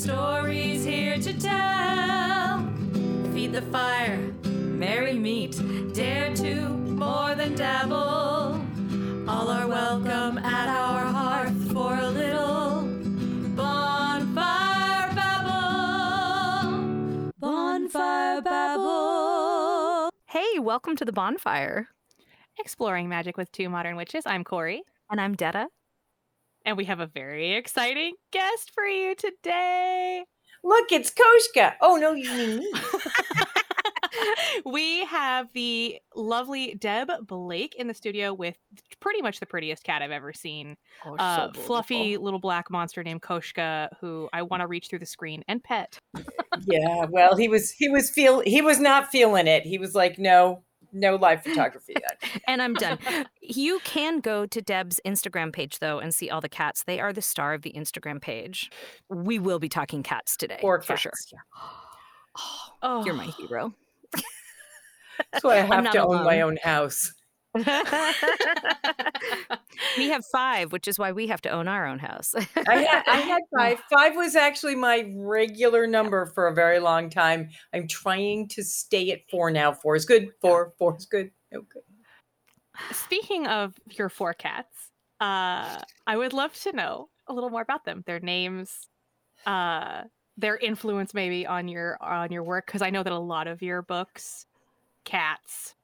stories here to tell. Feed the fire, merry meet, dare to more than dabble. All are welcome at our hearth for a little bonfire babble. Bonfire babble. Hey, welcome to the bonfire. Exploring Magic with Two Modern Witches. I'm Corey. And I'm Detta. And we have a very exciting guest for you today. Look, it's Koshka. Oh, no, you mean me. we have the lovely Deb Blake in the studio with pretty much the prettiest cat I've ever seen. Oh, uh, so fluffy little black monster named Koshka, who I want to reach through the screen and pet. yeah, well, he was he was feel he was not feeling it. He was like, no, no live photography yet. And I'm done. you can go to Deb's Instagram page though and see all the cats. They are the star of the Instagram page. We will be talking cats today Or for cats. sure. Oh, Oh, you're my oh. hero. That's why I have to own my own house. we have five, which is why we have to own our own house. I had I had five. Five was actually my regular number for a very long time. I'm trying to stay at four now. Four is good. Four, four is good. Okay. Speaking of your four cats, uh, I would love to know a little more about them, their names, uh, their influence maybe on your on your work, because I know that a lot of your books, cats,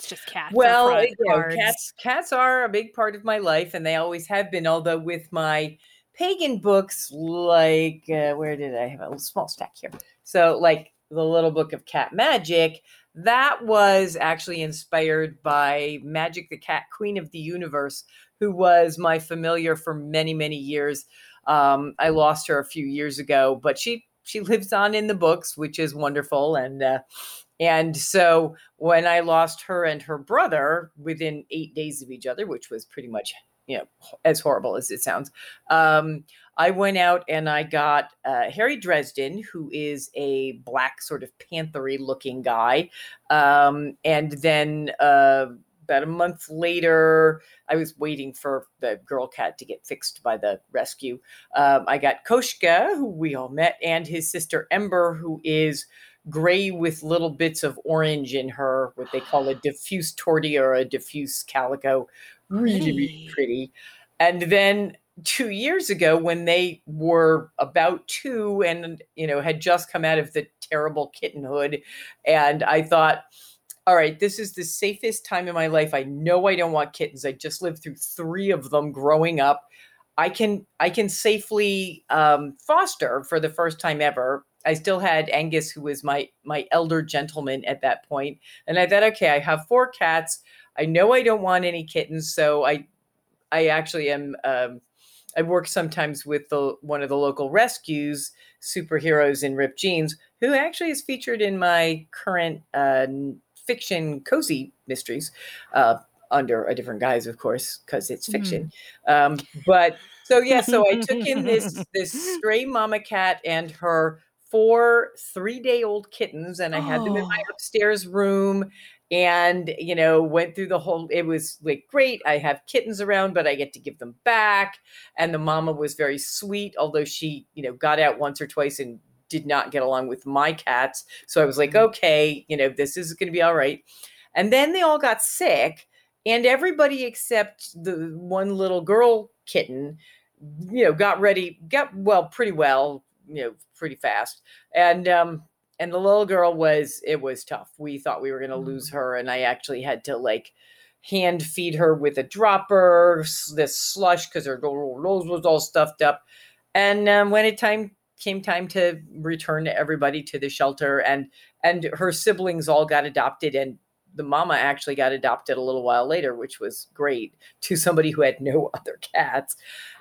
it's just cats. Well, you know, cats cats are a big part of my life, and they always have been. Although with my pagan books, like uh, where did I have a small stack here? So like the little book of cat magic, that was actually inspired by Magic the Cat, Queen of the Universe, who was my familiar for many many years. Um, I lost her a few years ago, but she she lives on in the books, which is wonderful, and. Uh, and so when I lost her and her brother within eight days of each other, which was pretty much, you know, as horrible as it sounds, um, I went out and I got uh, Harry Dresden, who is a black sort of panthery looking guy. Um, and then uh, about a month later, I was waiting for the girl cat to get fixed by the rescue. Um, I got Koshka, who we all met, and his sister Ember, who is gray with little bits of orange in her, what they call a diffuse tortie or a diffuse calico. Really, really Pretty. pretty. And then two years ago, when they were about two and, you know, had just come out of the terrible kittenhood, and I thought, all right, this is the safest time in my life. I know I don't want kittens. I just lived through three of them growing up. I can I can safely um, foster for the first time ever. I still had Angus, who was my my elder gentleman at that point, and I thought, okay, I have four cats. I know I don't want any kittens, so I I actually am. Um, I work sometimes with the one of the local rescues, superheroes in ripped jeans, who actually is featured in my current uh, fiction cozy mysteries, uh, under a different guise, of course, because it's fiction. Um, but so yeah, so I took in this this stray mama cat and her four three day old kittens, and I had them in my Oh. upstairs room and you know went through the whole it was like great i have kittens around but i get to give them back and the mama was very sweet although she you know got out once or twice and did not get along with my cats so i was like mm-hmm. okay you know this is going to be all right and then they all got sick and everybody except the one little girl kitten you know got ready got well pretty well you know pretty fast. And um and the little girl was it was tough. We thought we were going to lose her and i actually had to like hand feed her with a dropper this slush because her little nose was all stuffed up. And um, when it time came time to return everybody to the shelter and and her siblings all got adopted and the mama actually got adopted a little while later which was great to somebody who had no other cats.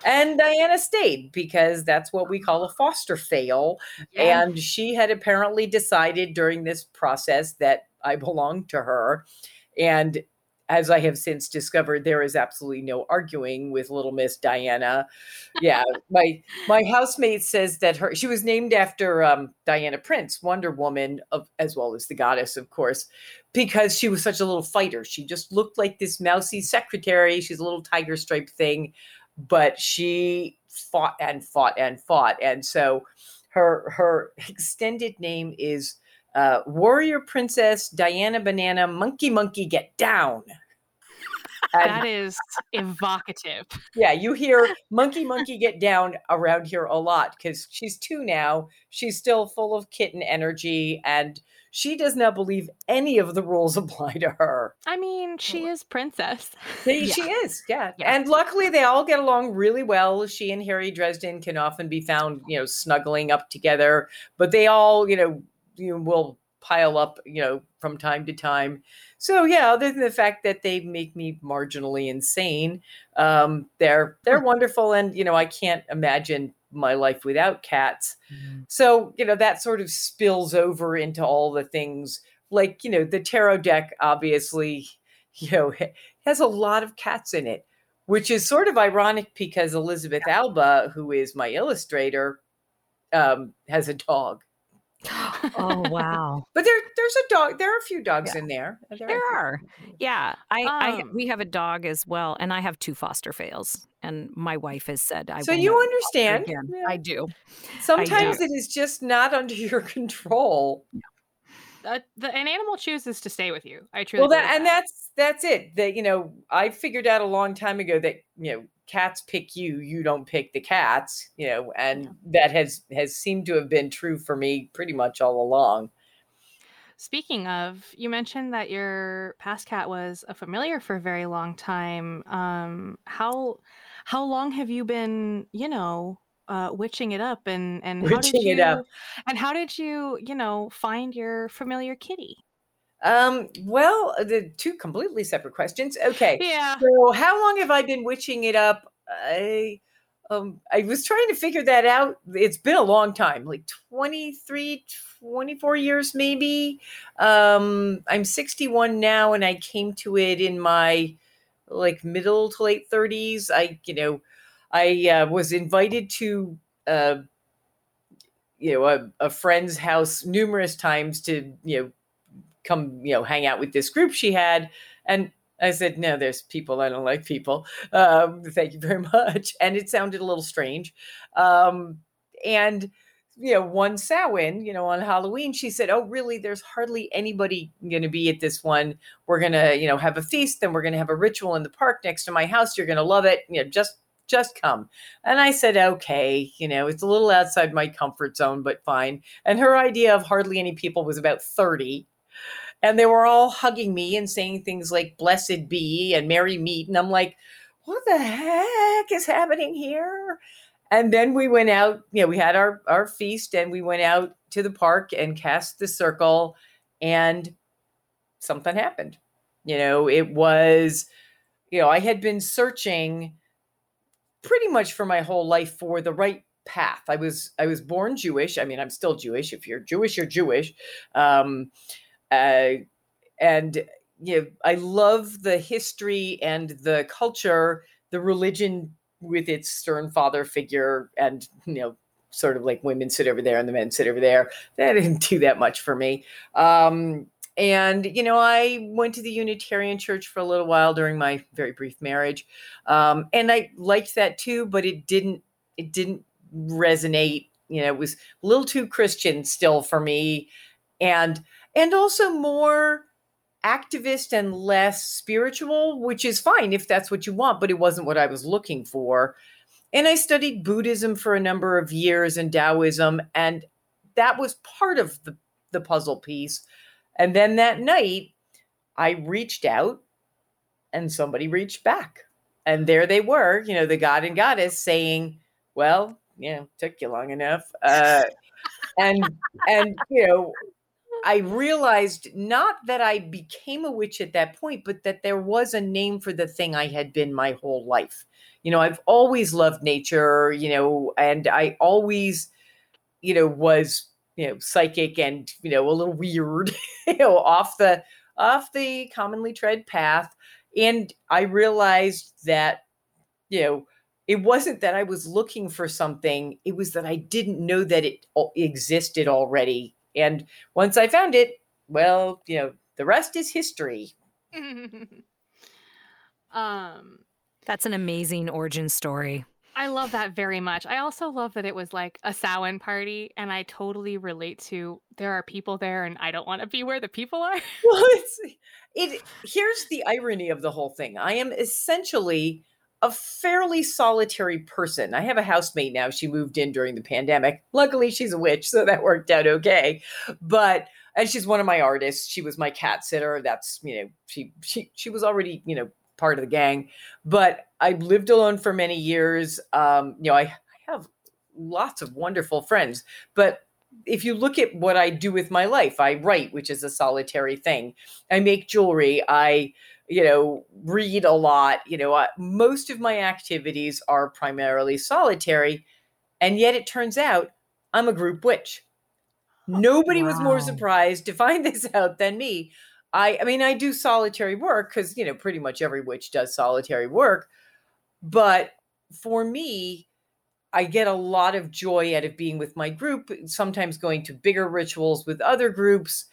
And diana stayed because that's what we call a foster fail. And she had apparently decided during this process that I belonged to her. And as I have since discovered, there is absolutely no arguing with little Miss Diana. Yeah, my my housemate says that her she was named after um, Diana Prince, Wonder Woman, of as well as the goddess, of course, because she was such a little fighter. She just looked like this mousy secretary. She's a little tiger stripe thing, but she fought and fought and fought, and so her her extended name is uh, Warrior Princess Diana Banana Monkey Monkey Get Down. And That is evocative. yeah, you hear Monkey Monkey Get Down around here a lot because she's two now. She's still full of kitten energy and she does not believe any of the rules apply to her. I mean, she is princess. They- Yeah. She is, yeah. Yeah. And luckily, they all get along really well. She and Harry Dresden can often be found, you know, snuggling up together, but they all, you know, you know, will pile up, you know, from time to time. So yeah, other than the fact that they make me marginally insane, um, they're they're wonderful, and you know, I can't imagine my life without cats. So, you know, that sort of spills over into all the things like, you know, the tarot deck obviously, you know, has a lot of cats in it, which is sort of ironic because Elisabeth Alba, who is my illustrator, um, has a dog. Oh wow. But there there's a dog. There are a few dogs in there. There, There are. Yeah, I, I Um, we have a dog as well, and I have two foster fails, and my wife has said I. So you understand. Yeah. I do. Sometimes it is just not under your control. Uh, the, an animal chooses to stay with you. I truly well that believe and that's that's it that you know i figured out a long time ago that you know cats pick you you don't pick the cats you know and that has has seemed to have been true for me pretty much all along Speaking of, you mentioned that your past cat was a familiar for a very long time. Um, how how long have you been, you know, uh, witching it up, and and how did Witching you it up. and how did you, you know, find your familiar kitty? Um well the two completely separate questions. Okay Yeah, so how long have i been witching it up? I um i was trying to figure that out. It's been a long time like 23 24 years maybe. Um i'm 61 now and i came to it in my like middle to late 30s i you know i uh, was invited to uh you know a, a friend's house numerous times to you know come you know hang out with this group she had. And i said no there's people i don't like people. Um thank you very much. And it sounded a little strange. Um and you know one Samhain, you know on halloween she said oh really? There's hardly anybody going to be at this one. We're going to you know have a feast then we're going to have a ritual in the park next to my house. You're going to love it. You know just just come. And i said okay you know it's a little outside my comfort zone but fine. And her idea of hardly any people was about 30 and they were all hugging me and saying things like blessed be and merry meet and i'm like what the heck is happening here? And then we went out you know we had our our feast and we went out to the park and cast the circle and something happened. You know it was you know i had been searching pretty much for my whole life for the right path. I was i was born jewish. I mean i'm still jewish. If you're jewish you're jewish. Um uh, and you know, I love the history and the culture, the religion with its stern father figure, and you know, sort of like women sit over there and the men sit over there. That didn't do that much for me. Um, and you know, I went to the Unitarian Church for a little while during my very brief marriage, um, and I liked that too. But it didn't. It didn't resonate. You know, it was a little too Christian still for me, and and also more activist and less spiritual, which is fine if that's what you want, but it wasn't what I was looking for. And I studied Buddhism for a number of years and Taoism, and that was part of the, the puzzle piece. And then that night, I reached out and somebody reached back. And there they were, you know, the god and goddess saying, Well, you know, took you long enough. Uh, and, and, you know, I realized not that I became a witch at that point, but that there was a name for the thing I had been my whole life. You know, I've always loved nature, you know, and I always, you know, was, you know, psychic and, you know, a little weird, you know, off the off the commonly tread path. And I realized that, you know, it wasn't that I was looking for something, it was that I didn't know that it existed already and once I found it, well, you know, the rest is history. um, That's an amazing origin story. I love that very much. I also love that it was like a Samhain party, and I totally relate to there are people there, and I don't want to be where the people are. Well, it's, it here's the irony of the whole thing. I am essentially a fairly solitary person. I have a housemate now. She moved in during the pandemic. Luckily, she's a witch, so that worked out okay. But and she's one of my artists. She was my cat sitter. That's you know she she she was already you know part of the gang. But I lived alone for many years. Um, you know, I, I have lots of wonderful friends, but if you look at what I do with my life, I write, which is a solitary thing. I make jewelry. I, you know, read a lot. You know, most of my activities are primarily solitary. And yet it turns out I'm a group witch. Oh, Nobody wow. was more surprised to find this out than me. I I mean I do solitary work cuz you know pretty much every witch does solitary work but for me I get a lot of joy out of being with my group sometimes going to bigger rituals with other groups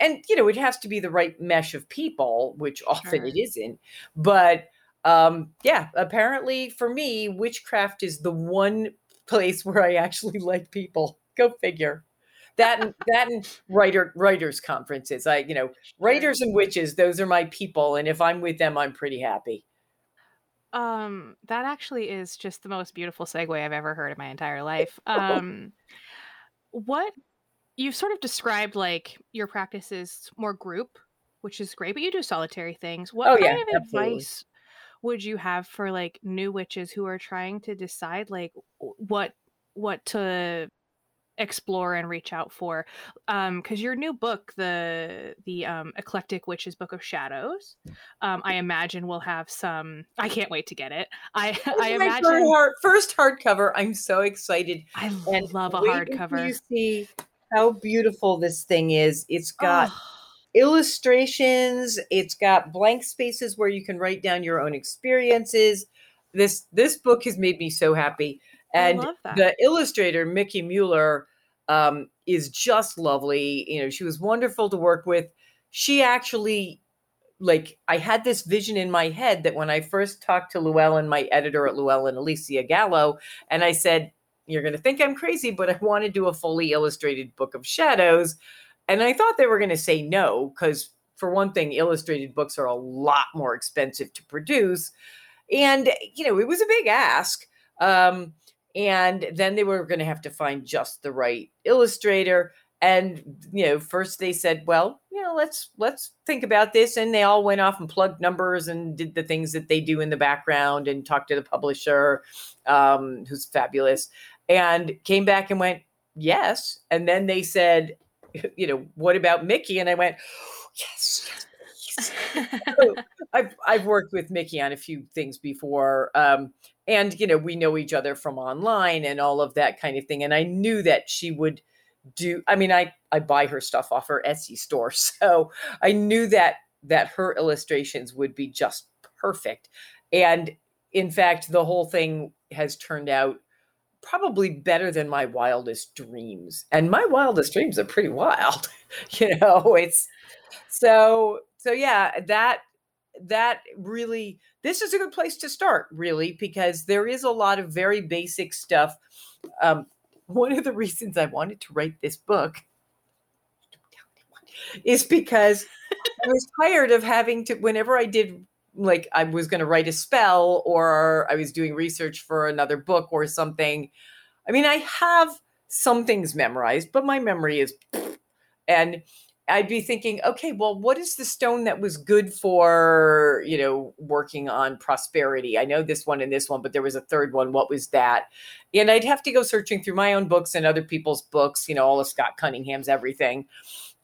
and you know it has to be the right mesh of people which often sure. it isn't but um yeah apparently for me witchcraft is the one place where I actually like people go figure that and that and writer writers conferences. I you know writers and witches. Those are my people, and if I'm with them, I'm pretty happy. Um, that actually is just the most beautiful segue I've ever heard in my entire life. Um, what you've sort of described like your practice is more group, which is great, but you do solitary things. What oh, kind yeah, of absolutely. advice would you have for like new witches who are trying to decide like what what to explore and reach out for? Um because your new book the the um eclectic witches book of shadows um i imagine will have some i can't wait to get it. I i imagine hard, first hardcover. I'm so excited i and love a hardcover you see how beautiful this thing is it's got oh. illustrations it's got blank spaces where you can write down your own experiences this this book has made me so happy and the illustrator, Mickie Mueller, um, is just lovely. You know, she was wonderful to work with. She actually, like, I had this vision in my head that when I first talked to Llewellyn, my editor at Llewellyn, Elysia Gallo, and I said, You're going to think I'm crazy, but I want to do a fully illustrated book of shadows. And I thought they were going to say no, because for one thing, illustrated books are a lot more expensive to produce. And, you know, it was a big ask. Um, and then they were going to have to find just the right illustrator and you know first they said well you know let's let's think about this and they all went off and plugged numbers and did the things that they do in the background and talked to the publisher um, who's fabulous and came back and went yes and then they said you know what about mickie and i went yes, yes I've I've worked with Mickie on a few things before, um, and you know we know each other from online and all of that kind of thing. And I knew that she would do. I mean, I I buy her stuff off her Etsy store, so I knew that that her illustrations would be just perfect. And in fact, the whole thing has turned out probably better than my wildest dreams. And my wildest dreams are pretty wild. you know, it's so so yeah, that that really this is a good place to start really because there is a lot of very basic stuff um, one of the reasons i wanted to write this book is because i was tired of having to whenever i did like i was going to write a spell or i was doing research for another book or something i mean i have some things memorized but my memory is and I'd be thinking, okay, well, what is the stone that was good for, you know, working on prosperity? I know this one and this one, but there was a third one. What was that? And I'd have to go searching through my own books and other people's books, you know, all of Scott Cunningham's everything.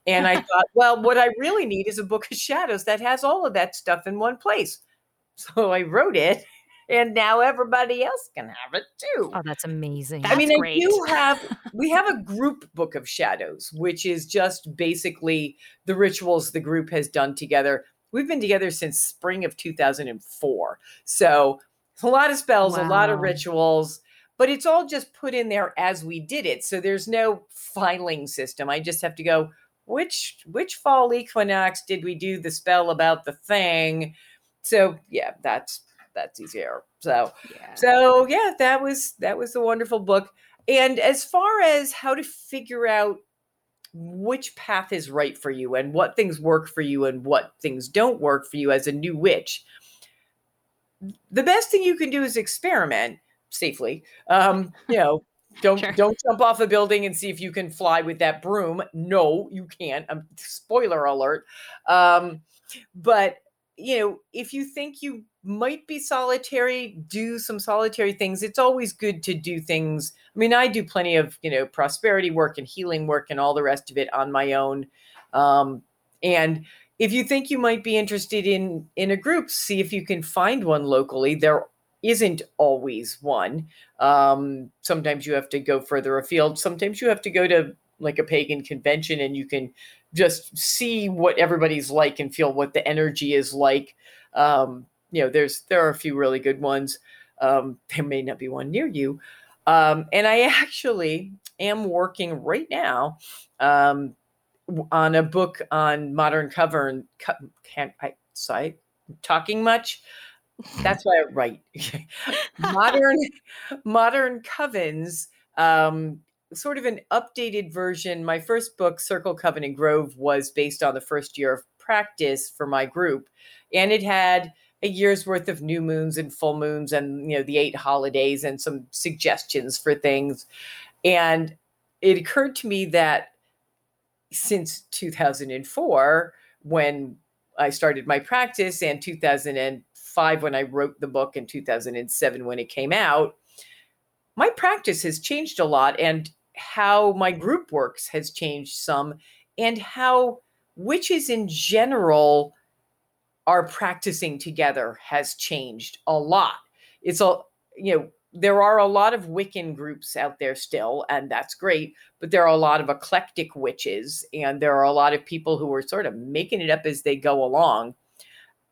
And I thought, well, what I really need is a book of shadows that has all of that stuff in one place. So I wrote it and now everybody else can have it too. Oh, that's amazing. That's I mean, great. you have we have a group book of shadows, which is just basically the rituals the group has done together. We've been together since spring of 2004. So a lot of spells, wow. a lot of rituals, but it's all just put in there as we did it. So there's no filing system. I just have to go, which which fall equinox did we do the spell about the thing? So yeah, that's that's easier. So Yeah. so yeah, that was that was a wonderful book. And as far as how to figure out which path is right for you and what things work for you and what things don't work for you as a new witch, the best thing you can do is experiment safely. Um, you know, don't Sure. don't jump off a building and see if you can fly with that broom. No, you can't. Um, spoiler alert. Um, but you know, if you think you might be solitary, do some solitary things. It's always good to do things. I mean, I do plenty of, you know, prosperity work and healing work and all the rest of it on my own. Um, and if you think you might be interested in in a group, see if you can find one locally. There isn't always one. Um, sometimes you have to go further afield. Sometimes you have to go to like a pagan convention and you can just see what everybody's like and feel what the energy is like. Um, you know, there's there are a few really good ones. Um, there may not be one near you. Um, and I actually am working right now um, on a book on modern cover and co- can't I sorry talking much. That's why I write modern modern covens. Um, sort of an updated version. My first book, Circle Coven and Grove, was based on the first year of practice for my group, and it had a year's worth of new moons and full moons, and you know the eight holidays and some suggestions for things. And it occurred to me that since 2004, when I started my practice, and 2005 when I wrote the book, and 2007 when it came out, my practice has changed a lot, and how my group works has changed some, and how witches in general are practicing together has changed a lot. It's a, you know, there are a lot of Wiccan groups out there still, and that's great, but there are a lot of eclectic witches, and there are a lot of people who are sort of making it up as they go along.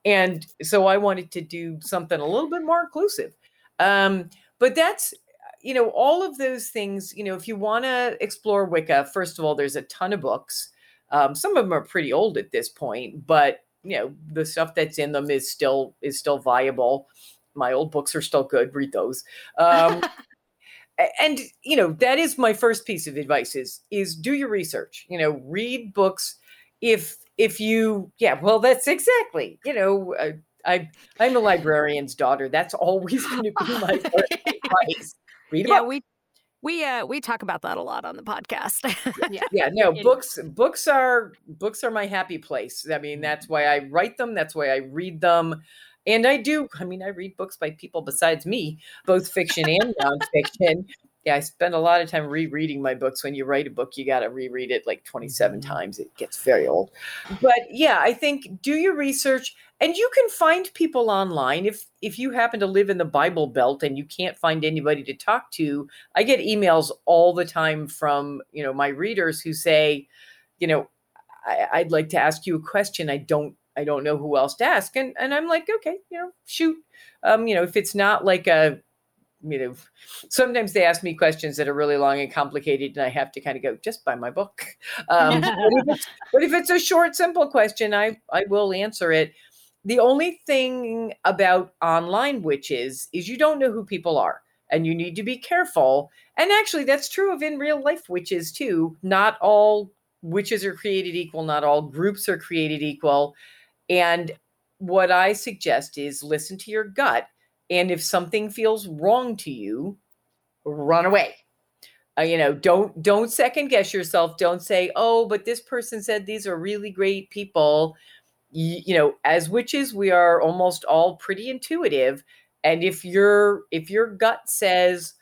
And so I wanted to do something a little bit more inclusive. Um, but that's, you know, all of those things, you know, if you want to explore Wicca, first of all, there's a ton of books. Um, some of them are pretty old at this point, but you know, the stuff that's in them is still is still viable. My old books are still good. Read those. Um, and you know, that is my first piece of advice is is do your research. You know, read books. If if you yeah, well, that's exactly. You know, uh, I I'm a librarian's daughter. That's always going to be my advice. Read Yeah, we we uh we talk about that a lot on the podcast. yeah. yeah no books books are books are my happy place i mean that's why i write them that's why i read them and i do i mean i read books by people besides me both fiction and nonfiction yeah i spend a lot of time rereading my books. When you write a book you got to reread it like 27 times. It gets very old. But yeah i think do your research and you can find people online. If if you happen to live in the bible belt and you can't find anybody to talk to I get emails all the time from you know my readers who say, you know, I, I'd like to ask you a question. I don't I don't know who else to ask, and and I'm like, okay, you know, shoot. Um, you know, if it's not like a you know, sometimes they ask me questions that are really long and complicated, and I have to kind of go just buy my book. Um, but, if it's, but if it's a short, simple question, I I will answer it. The only thing about online witches is you don't know who people are and you need to be careful. And actually, that's true of in real life witches too. Not all witches are created equal, not all groups are created equal. And what I suggest is listen to your gut. And if something feels wrong to you, run away. Uh, you know, don't don't second guess yourself. Don't say, "Oh, but this person said these are really great people." Y- you know, as witches, we are almost all pretty intuitive and if your if your gut says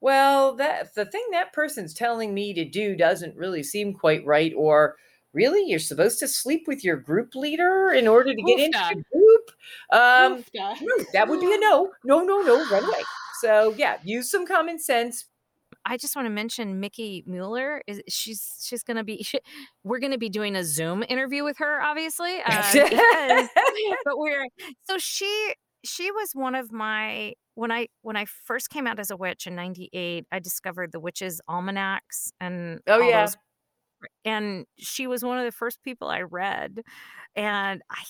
well that the thing that person's telling me to do doesn't really seem quite right or really you're supposed to sleep with your group leader in order to get into Oofda. the group um Oofda. no, that would be a no no no no run away so yeah use some common sense I just want to mention Mickie Mueller. Is she's she's gonna be? She, we're gonna be doing a Zoom interview with her, obviously. Uh, because- but we're so she she was one of my when I when I first came out as a witch in '98. I discovered the witches' almanacs and Oh, all yeah. those- and she was one of the first people I read, and I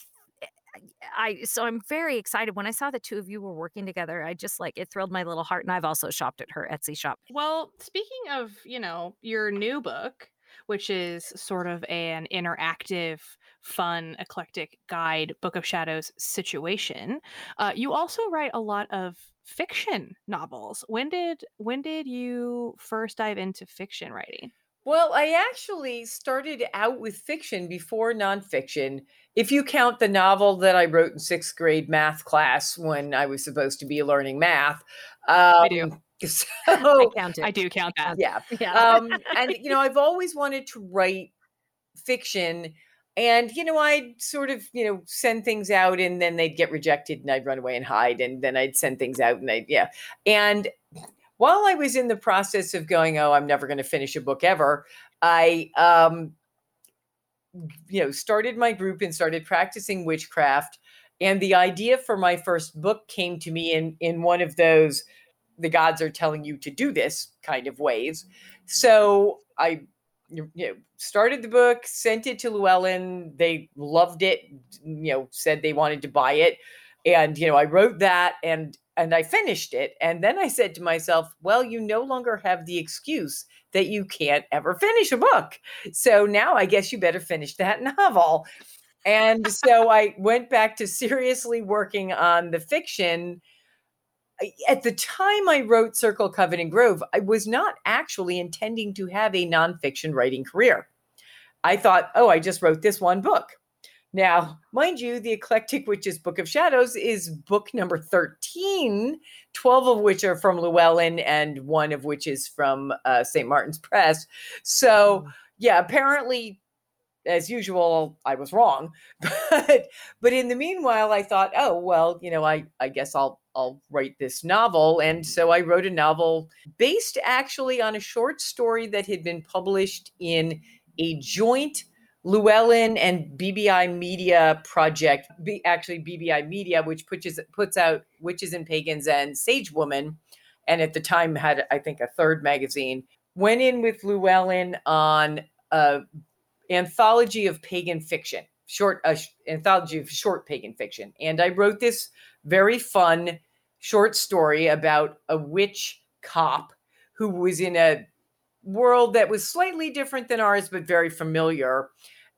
I so I'm very excited when I saw the two of you were working together. I just like it thrilled my little heart, and I've also shopped at her Etsy shop. Well, speaking of, you know, your new book, which is sort of an interactive, fun, eclectic guide, Book of Shadows situation, uh, you also write a lot of fiction novels. When did when did you first dive into fiction writing? Well, I actually started out with fiction before nonfiction. If you count the novel that I wrote in sixth grade math class when I was supposed to be learning math, um, I do. So, I count it. I do count that. yeah, Yeah. um, and you know, I've always wanted to write fiction, and you know, I'd sort of you know send things out, and then they'd get rejected, and I'd run away and hide, and then I'd send things out, and I'd, yeah, and while I was in the process of going, oh, I'm never going to finish a book ever, I um, you know started my group and started practicing witchcraft, and the idea for my first book came to me in in one of those the gods are telling you to do this kind of ways. So I you know started the book, sent it to Llewellyn. They loved it, you know, said they wanted to buy it. And you know, I wrote that and and I finished it. And then I said to myself, well, you no longer have the excuse that you can't ever finish a book. So now I guess you better finish that novel. And so I went back to seriously working on the fiction at the time I wrote Circle Coven and Grove, I was not actually intending to have a nonfiction writing career. I thought, oh, I just wrote this one book. Now, mind you, the Eclectic Witches Book of Shadows is book number 13, 12 of which are from Llewellyn and one of which is from uh, St. Martin's Press. So, yeah, apparently, as usual, I was wrong. But but in the meanwhile, I thought, oh well, you know, I I guess I'll I'll write this novel, and so I wrote a novel based actually on a short story that had been published in a joint Llewellyn and BBI Media project. Actually, BBI Media, which puts puts out Witches and Pagans and Sage Woman, and at the time had I think a third magazine. Went in with Llewellyn on a anthology of pagan fiction, short uh, anthology of short pagan fiction, and I wrote this very fun short story about a witch cop who was in a world that was slightly different than ours, but very familiar.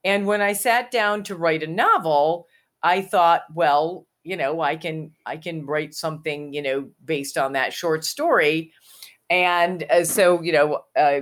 And when I sat down to write a novel, I thought, well, you know, I can I can write something, you know, based on that short story. And uh, so, you know, uh,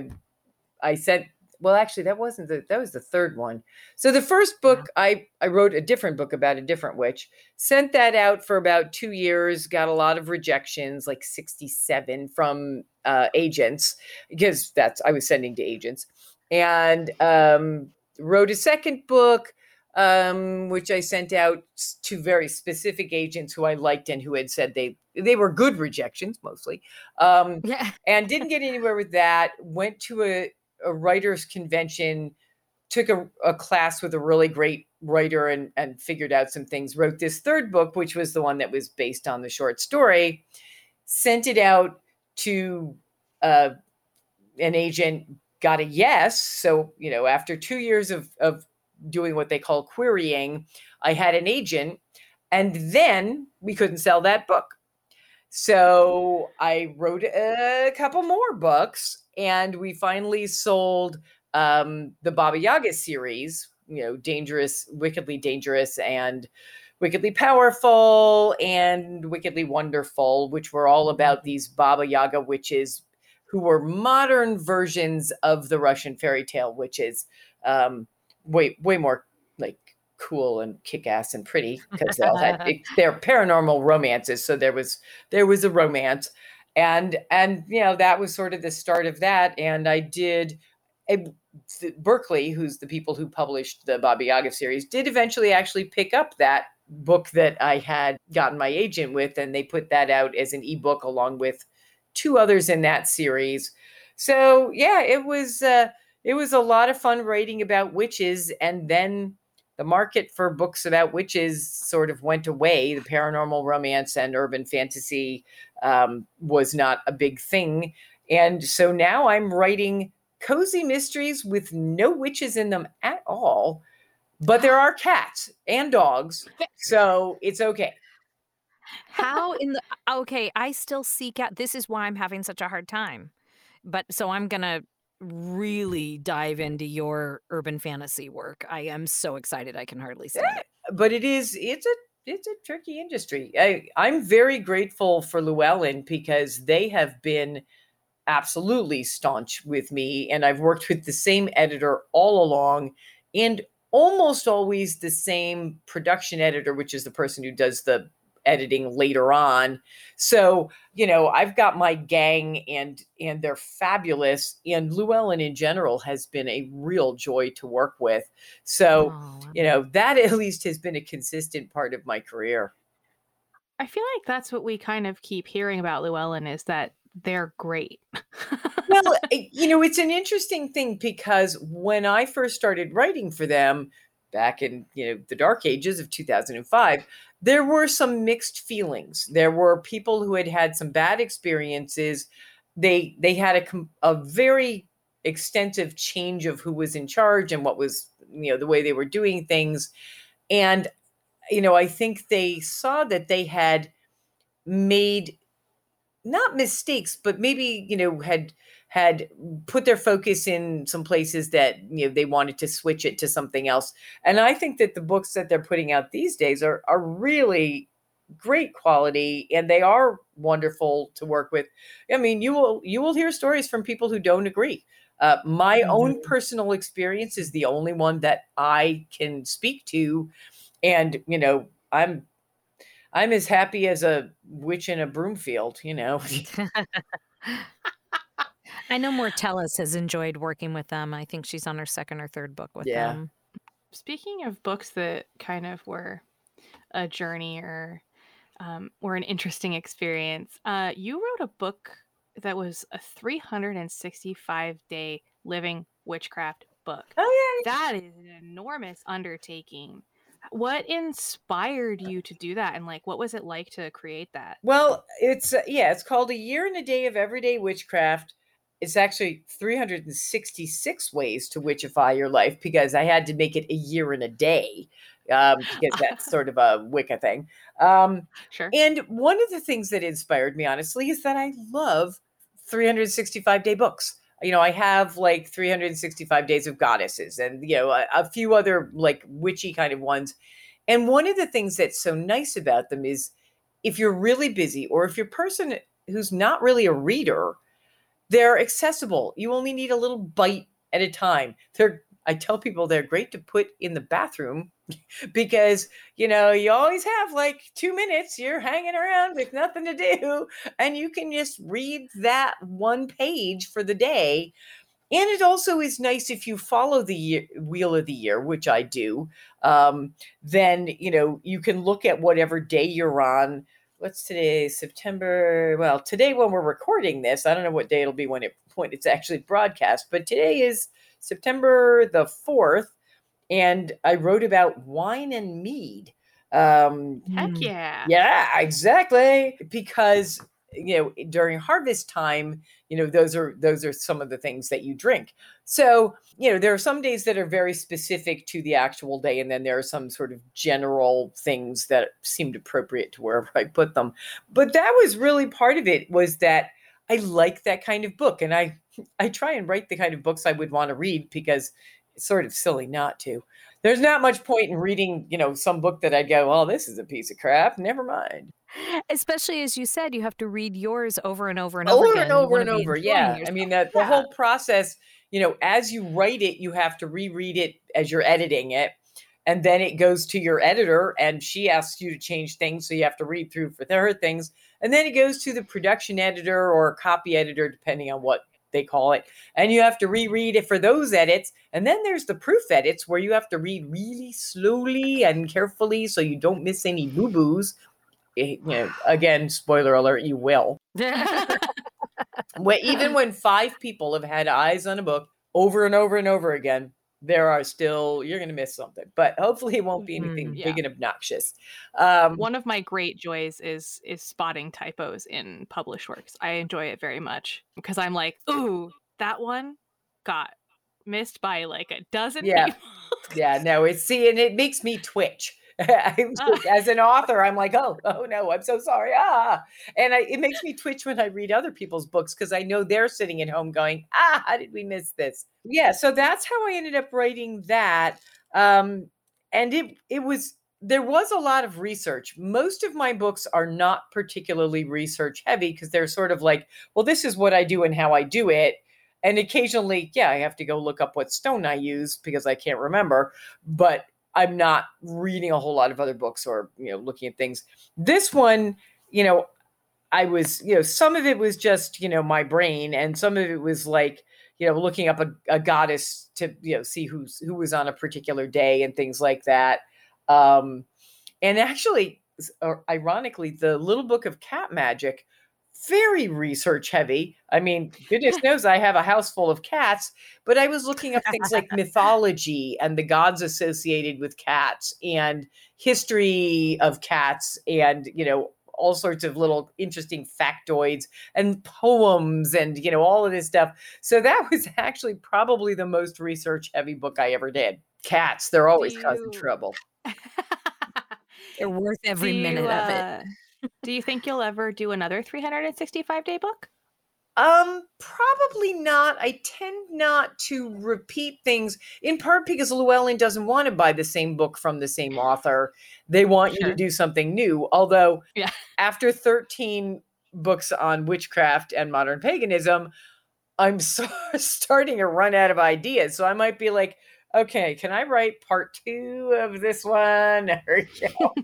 I sent well actually that wasn't the that was the third one so the first book i i wrote a different book about a different witch sent that out for about two years got a lot of rejections like 67 from uh, agents because that's i was sending to agents. And um, wrote a second book um, which i sent out to very specific agents who i liked and who had said they they were good rejections mostly um, yeah. and didn't get anywhere with that. Went to a a writers convention took a, a class with a really great writer and, and figured out some things. Wrote this third book which was the one that was based on the short story. Sent it out to uh, an agent got a yes so you know after two years of, of doing what they call querying i had an agent and then we couldn't sell that book so I wrote a couple more books, and we finally sold um, the Baba Yaga series. You know, dangerous, wickedly dangerous, and wickedly powerful, and wickedly wonderful, which were all about these Baba Yaga witches who were modern versions of the Russian fairy tale witches. Um, way, way more like cool and kick-ass and pretty because they all had it- they're paranormal romances so there was there was a romance. And and you know that was sort of the start of that. And i did a, berkley who's the people who published the baba yaga series did eventually actually pick up that book that i had gotten my agent with and they put that out as an ebook along with two others in that series so yeah it was uh it was a lot of fun writing about witches and then the market for books about witches sort of went away. The paranormal romance and urban fantasy um, was not a big thing. And so now I'm writing cozy mysteries with no witches in them at all but there are cats and dogs, so it's okay. How in the okay? I still seek out. This is why I'm having such a hard time. But so I'm gonna really dive into your urban fantasy work. I am so excited. I can hardly say it. But it is it's a it's a tricky industry. I I'm very grateful for Llewellyn because they have been absolutely staunch with me and I've worked with the same editor all along and almost always the same production editor which is the person who does the editing later on. So, you know, I've got my gang and and they're fabulous and Llewellyn in general has been a real joy to work with. So, Oh, you know, that at least has been a consistent part of my career. I feel like that's what we kind of keep hearing about Llewellyn is that they're great. well, eh, you know, it's an interesting thing because when I first started writing for them back in, you know, the dark ages of 2005, there were some mixed feelings. There were people who had had some bad experiences. They they had a a very extensive change of who was in charge and what was, you know, the way they were doing things. And you know, I think they saw that they had made not mistakes, but maybe you know had had put their focus in some places that you know they wanted to switch it to something else. And I think that the books that they're putting out these days are are really great quality and they are wonderful to work with. I mean, you will you will hear stories from people who don't agree. Uh, my own personal experience is the only one that I can speak to, and you know, I'm I'm as happy as a witch in a broomfield. You know. I know Mortellus has enjoyed working with them. I think she's on her second or third book with Yeah. them. Speaking of books that kind of were a journey or um, or an interesting experience, uh, you wrote a book that was a 365 day living witchcraft book. Oh yeah. That is an enormous undertaking. What inspired you to do that, and like, what was it like to create that? Well, it's uh, yeah, it's called a year and a day of everyday witchcraft. It's actually 366 ways to witchify your life because I had to make it a year and a day um, because that's sort of a Wicca thing. Um, Sure. and one of the things that inspired me, honestly, is that I love 365 day books. You know, I have like 365 days of goddesses and, you know, a, a few other like witchy kind of ones. And one of the things that's so nice about them is if you're really busy or if you're a person who's not really a reader, they're accessible. You only need a little bite at a time. They're I tell people they're great to put in the bathroom because you know you always have like two minutes you're hanging around with nothing to do and you can just read that one page for the day. And it also is nice if you follow the year, wheel of the year which i do um, then you know you can look at whatever day you're on. What's today? September well today when we're recording this i don't know what day it'll be when it when it's actually broadcast but today is september the 4th and I wrote about wine and mead. Um, Heck Mm. yeah. yeah, exactly. Because you know during harvest time, you know those are those are some of the things that you drink. So you know there are some days that are very specific to the actual day, and then there are some sort of general things that seemed appropriate to wherever I put them. But that was really part of it was that I like that kind of book, and I I try and write the kind of books I would want to read because it's sort of silly not to. There's not much point in reading, you know, some book that I'd go, "Well, this is a piece of crap." Never mind. Especially as you said, you have to read yours over and over and over, Over again. and over and over. Yeah. I mean, that the whole process, you know, as you write it, you have to reread it as you're editing it. And then it goes to your editor and she asks you to change things. So you have to read through for her things. And then it goes to the production editor or copy editor, depending on what they call it. And you have to reread it for those edits. And then there's the proof edits where you have to read really slowly and carefully so you don't miss any boo boos. Eh, you know, again, spoiler alert, you will. Even when five people have had eyes on a book over and over and over again, there are still you're going to miss something. But hopefully, it won't be anything Mm, big and obnoxious. Um, One of my great joys is is spotting typos in published works. I enjoy it very much because I'm like, ooh, that one got missed by like a dozen Yeah. people. yeah, no, it's see, and it makes me twitch. As an author, I'm like, oh, oh no, I'm so sorry. Ah, and I, it makes me twitch when I read other people's books because I know they're sitting at home going, ah, how did we miss this? Yeah, so that's how I ended up writing that. Um, and it it was there was a lot of research. Most of my books are not particularly research heavy because they're sort of like, well, this is what I do and how I do it. And occasionally, yeah, I have to go look up what stone I use because I can't remember. But I'm not reading a whole lot of other books or, you know, looking at things. This one, you know, I was, you know, some of it was just, you know, my brain, and some of it was like, you know, looking up a, a goddess to, you know, see who's who was on a particular day and things like that. Um, and actually, ironically, the little book of cat magic, very research heavy. I mean, goodness knows I have a house full of cats, but I was looking up things like mythology and the gods associated with cats and history of cats and, you know, all sorts of little interesting factoids and poems and you know all of this stuff so that was actually probably the most research heavy book i ever did cats they're always Do causing trouble They're worth every you, minute of it. uh, do you think you'll ever do another 365 day book? Um, probably not. I tend not to repeat things in part because Llewellyn doesn't want to buy the same book from the same author. They want you to do something new. Although, Yeah. after 13 books on witchcraft and modern paganism, I'm so, starting to run out of ideas. So I might be like, okay, can I write part two of this one? Or, you know,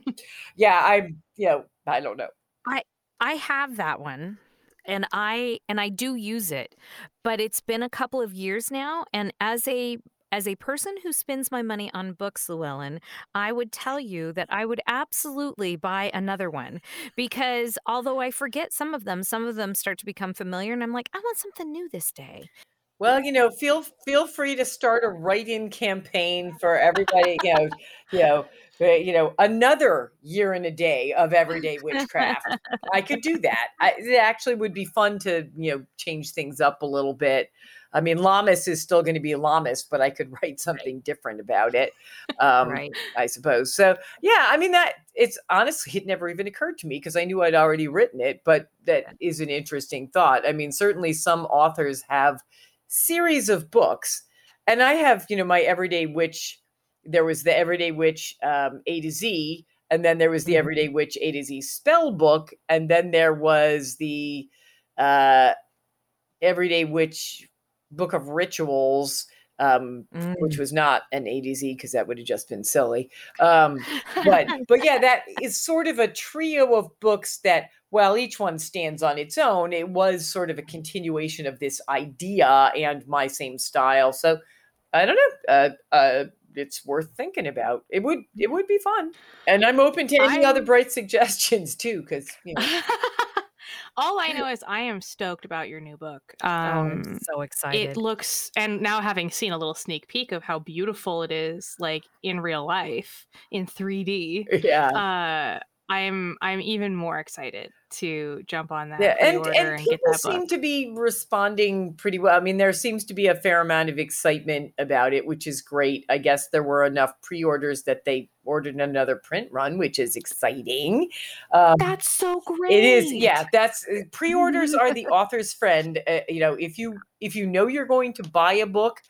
yeah, I'm, you know, I don't know. I I have that one and I and I do use it, but it's been a couple of years now and as a as a person who spends my money on books, Llewellyn, I would tell you that I would absolutely buy another one because although I forget some of them, some of them start to become familiar and I'm like, I want something new this day. Well, you know, feel feel free to start a write-in campaign for everybody. You know, you know, uh, you know, another year and a day of everyday witchcraft. I could do that. I, it actually would be fun to you know change things up a little bit. I mean, Lammas is still going to be Lammas, but I could write something different about it. Um, right. I suppose. So yeah, I mean that it's honestly it never even occurred to me because I knew I'd already written it, but that is an interesting thought. I mean, certainly some authors have series of books, and I have, you know, my Everyday Witch. There was the Everyday Witch um, A to Z, and then there was the Mhm. Everyday Witch A to Z spell book, and then there was the uh, Everyday Witch book of rituals. Um, Mm. which was not an A to Z because that would have just been silly. Um, but but yeah, that is sort of a trio of books that, while each one stands on its own, it was sort of a continuation of this idea and my same style. So I don't know. Uh, uh, it's worth thinking about. It would it would be fun, and I'm open to any other I'm- bright suggestions too. Because you know, All I know is I am stoked about your new book. Oh, I'm Um, so excited. it looks, and now having seen a little sneak peek of how beautiful it is, like in real life in 3D, yeah. uh, I'm I'm even more excited to jump on that yeah, and, and and, people book. seem to be responding pretty well. I mean, there seems to be a fair amount of excitement about it, which is great. I guess there were enough pre-orders that they ordered another print run, which is exciting. Um, That's so great. it is, yeah. That's uh, pre-orders are the author's friend. Uh, you know, if you if you know you're going to buy a book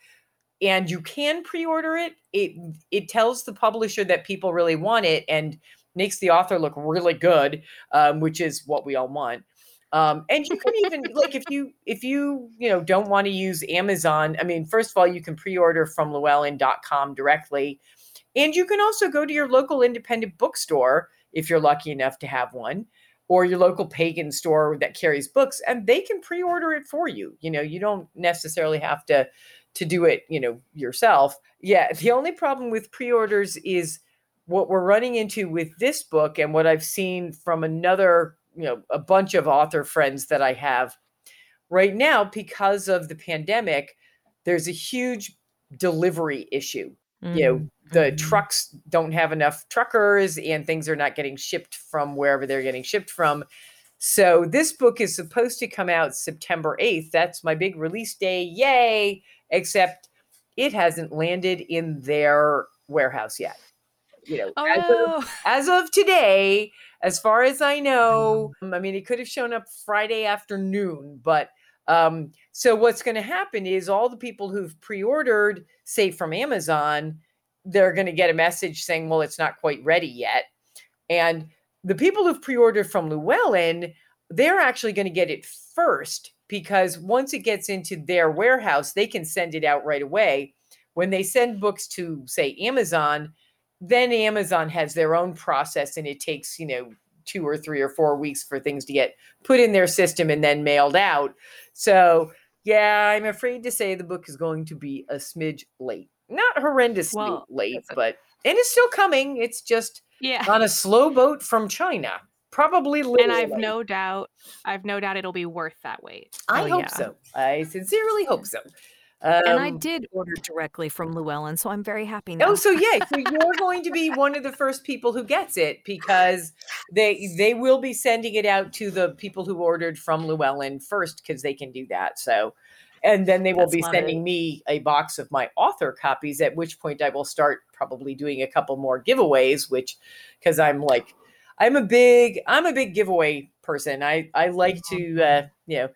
and you can pre-order it, it it tells the publisher that people really want it and makes the author look really good, um, which is what we all want. Um, and you can even like if you if you you know don't want to use Amazon. I mean, first of all, you can pre-order from Llewellyn.com directly, and you can also go to your local independent bookstore if you're lucky enough to have one, or your local pagan store that carries books, and they can pre-order it for you. You know, you don't necessarily have to to do it, you know, yourself. Yeah, the only problem with pre-orders is what we're running into with this book and what I've seen from another, you know, a bunch of author friends that I have right now because of the pandemic, there's a huge delivery issue. You know, Mm, the mhm. trucks don't have enough truckers and things are not getting shipped from wherever they're getting shipped from. So this book is supposed to come out September 8th. That's my big release day. Yay! Except it hasn't landed in their warehouse yet. You know, as, of, Oh, as of today, as far as I know, um, I mean, it could have shown up Friday afternoon, but um, so what's going to happen is all the people who've pre-ordered, say from Amazon, they're going to get a message saying, "Well, it's not quite ready yet," and the people who've pre-ordered from Llewellyn, they're actually going to get it first because once it gets into their warehouse, they can send it out right away. When they send books to, say, Amazon, then Amazon has their own process and it takes, you know, two or three or four weeks for things to get put in their system and then mailed out. So, yeah, I'm afraid to say the book is going to be a smidge late. Not horrendously Well, late, but and it's still coming. It's just yeah. on a slow boat from China. Probably And. I've no doubt, I've no doubt it'll be worth that wait. I Oh, hope yeah. so. I sincerely hope so. Um, and I did order directly from Llewellyn, so I'm very happy now. Oh, so yeah, so you're going to be one of the first people who gets it because they they will be sending it out to the people who ordered from Llewellyn first because they can do that. So, and then they will That's be sending me a box of my author copies. At which point, I will start probably doing a couple more giveaways, which because I'm like, I'm a big I'm a big giveaway person. I I like to uh, you know.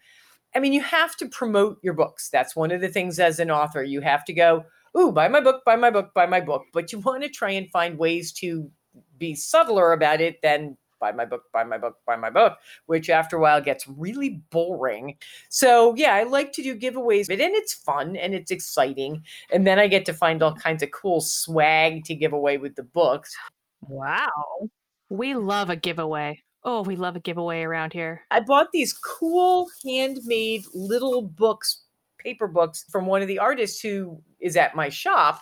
I mean, you have to promote your books. That's one of the things as an author. You have to go, ooh, buy my book, buy my book, buy my book. But you want to try and find ways to be subtler about it than buy my book, buy my book, buy my book, which after a while gets really boring. So yeah, I like to do giveaways, but and it's fun and it's exciting. And then I get to find all kinds of cool swag to give away with the books. wow. We love a giveaway. Oh, we love a giveaway around here. I bought these cool handmade little books, paper books from one of the artists who is at my shop.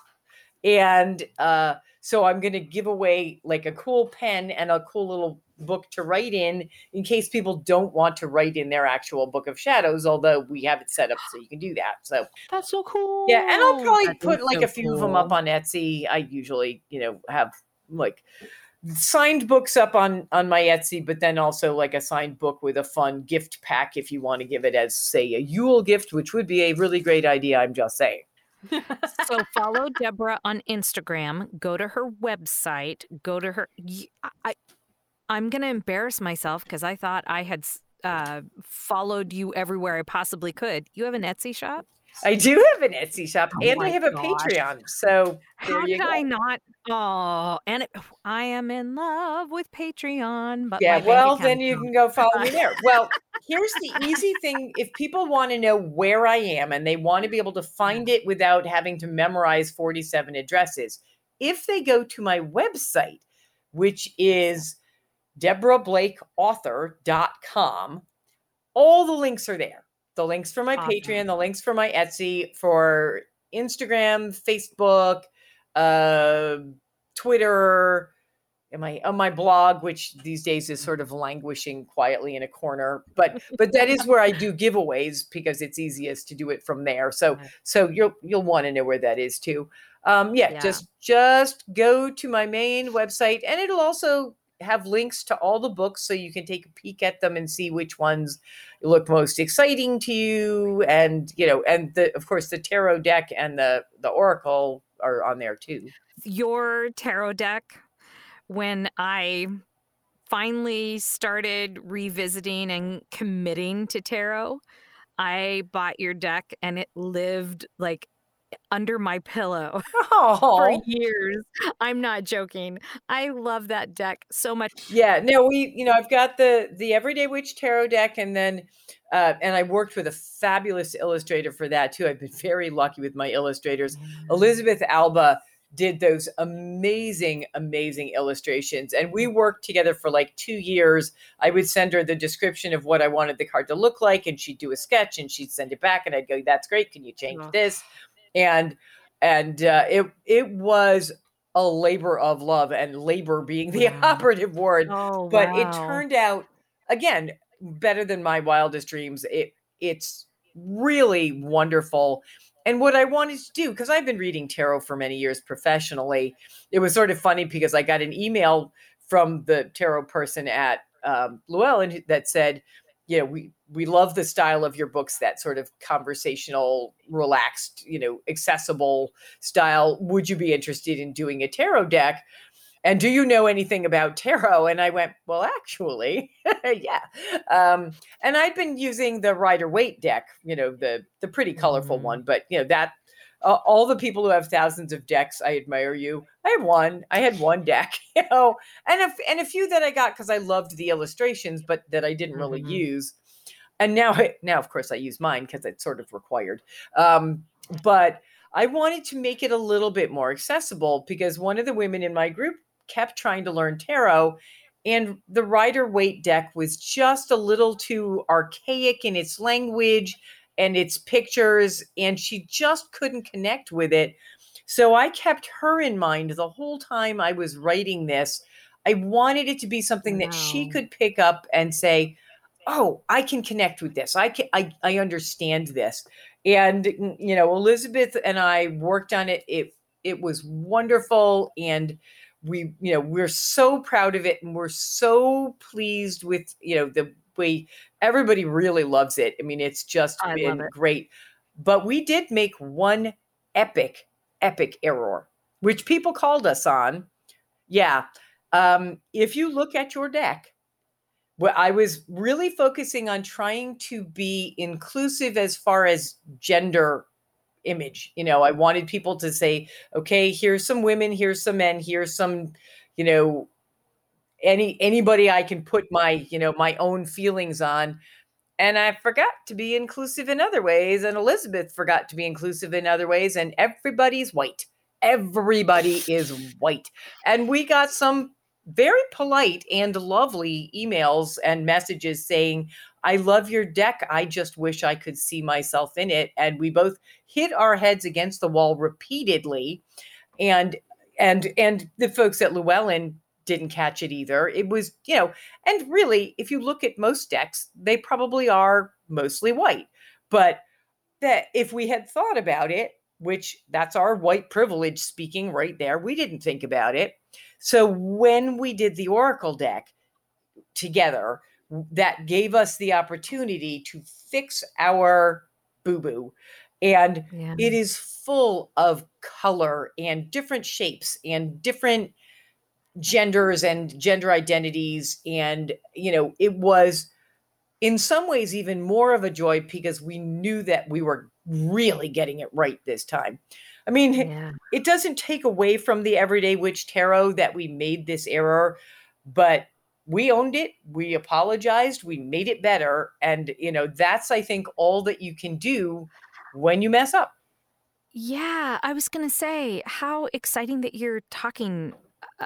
And uh, so I'm going to give away like a cool pen and a cool little book to write in in case people don't want to write in their actual book of shadows, although we have it set up so you can do that. So That's so cool. yeah, and I'll probably that put like so a few of them up on Etsy. I usually, you know, have like signed books up on on my Etsy, but then also like a signed book with a fun gift pack if you want to give it as say a Yule gift, which would be a really great idea. I'm just saying. So follow Deborah on Instagram. Go to her website. Go to her. I, I'm gonna embarrass myself because I thought I had uh, followed you everywhere I possibly could. You have an Etsy shop. I do have an Etsy shop Oh and I have a. Patreon. So How did go. I not? Oh, and it, oh, I am in love with Patreon. But yeah, well, then you can go follow me there. Well, here's the easy thing if people want to know where I am and they want to be able to find it without having to memorize 47 addresses, if they go to my website, which is deborahblakeauthor.com, all the links are there. The links for my Awesome. Patreon, the links for my Etsy, for Instagram, Facebook, uh, Twitter, and my on my blog, which these days is sort of languishing quietly in a corner. But but that is where I do giveaways because it's easiest to do it from there. So Right. so you'll you'll want to know where that is too. Um, yeah, Yeah. just just go to my main website, and it'll also have links to all the books so you can take a peek at them and see which ones look most exciting to you and you know and the of course the tarot deck and the the oracle are on there too your tarot deck when I finally started revisiting and committing to tarot. I bought your deck and it lived like under my pillow for oh years. I'm not joking. I love that deck so much. yeah no we you know i've got the the everyday witch tarot deck and then uh and i worked with a fabulous illustrator for that too i've been very lucky with my illustrators Elisabeth Alba did those amazing, amazing illustrations. And we worked together for like two years. I would send her the description of what I wanted the card to look like, and she'd do a sketch and she'd send it back. And I'd go, That's great. Can you change this? And and uh, it it was a labor of love and labor being the Wow. operative word. Oh, but it turned out again better than my wildest dreams. It it's really wonderful. And what i wanted to do because i've been reading tarot for many years professionally it was sort of funny because i got an email from the tarot person at um, llewellyn that said you know, we we love the style of your books, that sort of conversational, relaxed, you know, accessible style. Would you be interested in doing a tarot deck? And do you know anything about tarot? And I went, well, actually, yeah. Um, and I'd been using the Rider Waite deck, you know, the the pretty colorful Mhm. one, but you know that uh, all the people who have thousands of decks, I admire you. I have one. I had one deck, you know, and a, and a few that I got because I loved the illustrations, but that I didn't really Mhm. use. And now, now of course, I use mine because it's sort of required. Um, but I wanted to make it a little bit more accessible because one of the women in my group kept trying to learn tarot, and the Rider Waite deck was just a little too archaic in its language and its pictures, and she just couldn't connect with it. So I kept her in mind the whole time I was writing this. I wanted it to be something that she could pick up and say, "Oh, I can connect with this. I can I I understand this." And mm, you know, Elisabeth and I worked on it. It it was wonderful and we you know we're so proud of it and we're so pleased with you know the way everybody really loves it i mean it's just I been it. great but we did make one epic epic error which people called us on yeah um if you look at your deck I was really focusing on trying to be inclusive as far as gender image. You know, I wanted people to say, okay, here's some women, here's some men, here's some, you know, any anybody I can put my, you know, my own feelings on. And I forgot to be inclusive in other ways. And Elisabeth forgot to be inclusive in other ways. And everybody's white. Everybody is white. And we got some very polite and lovely emails and messages saying, I love your deck. I just wish I could see myself in it. And we both hit our heads against the wall repeatedly. And and and the folks at Llewellyn didn't catch it either. It was, you know, and really, if you look at most decks, they probably are mostly white. But that if we had thought about it, which that's our white privilege speaking right there, we didn't think about it. So when we did the Oracle deck together, that gave us the opportunity to fix our boo boo. And Yeah. it is full of color and different shapes and different genders and gender identities. And, you know, it was in some ways even more of a joy because we knew that we were really getting it right this time. I mean, yeah. it doesn't take away from the everyday witch tarot that we made this error but we owned it we apologized we made it better and you know that's i think all that you can do when you mess up Yeah, I was going to say how exciting that you're talking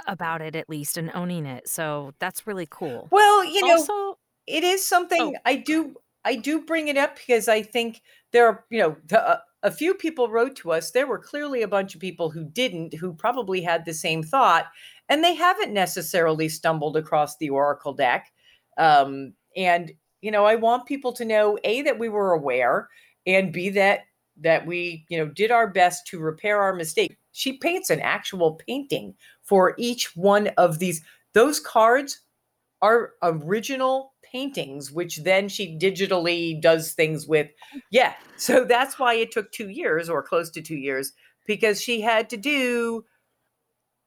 about it at least and owning it. So that's really cool. well you know also, it is something Oh. i do i do bring it up because i think there are you know the, uh, a few people wrote to us there were clearly a bunch of people who didn't who probably had the same thought and they haven't necessarily stumbled across the oracle deck um, and you know i want people to know a that we were aware and b that that we you know did our best to repair our mistake she paints an actual painting for each one of these those cards are original paintings which then she digitally does things with. Yeah so that's why it took two years or close to two years because she had to do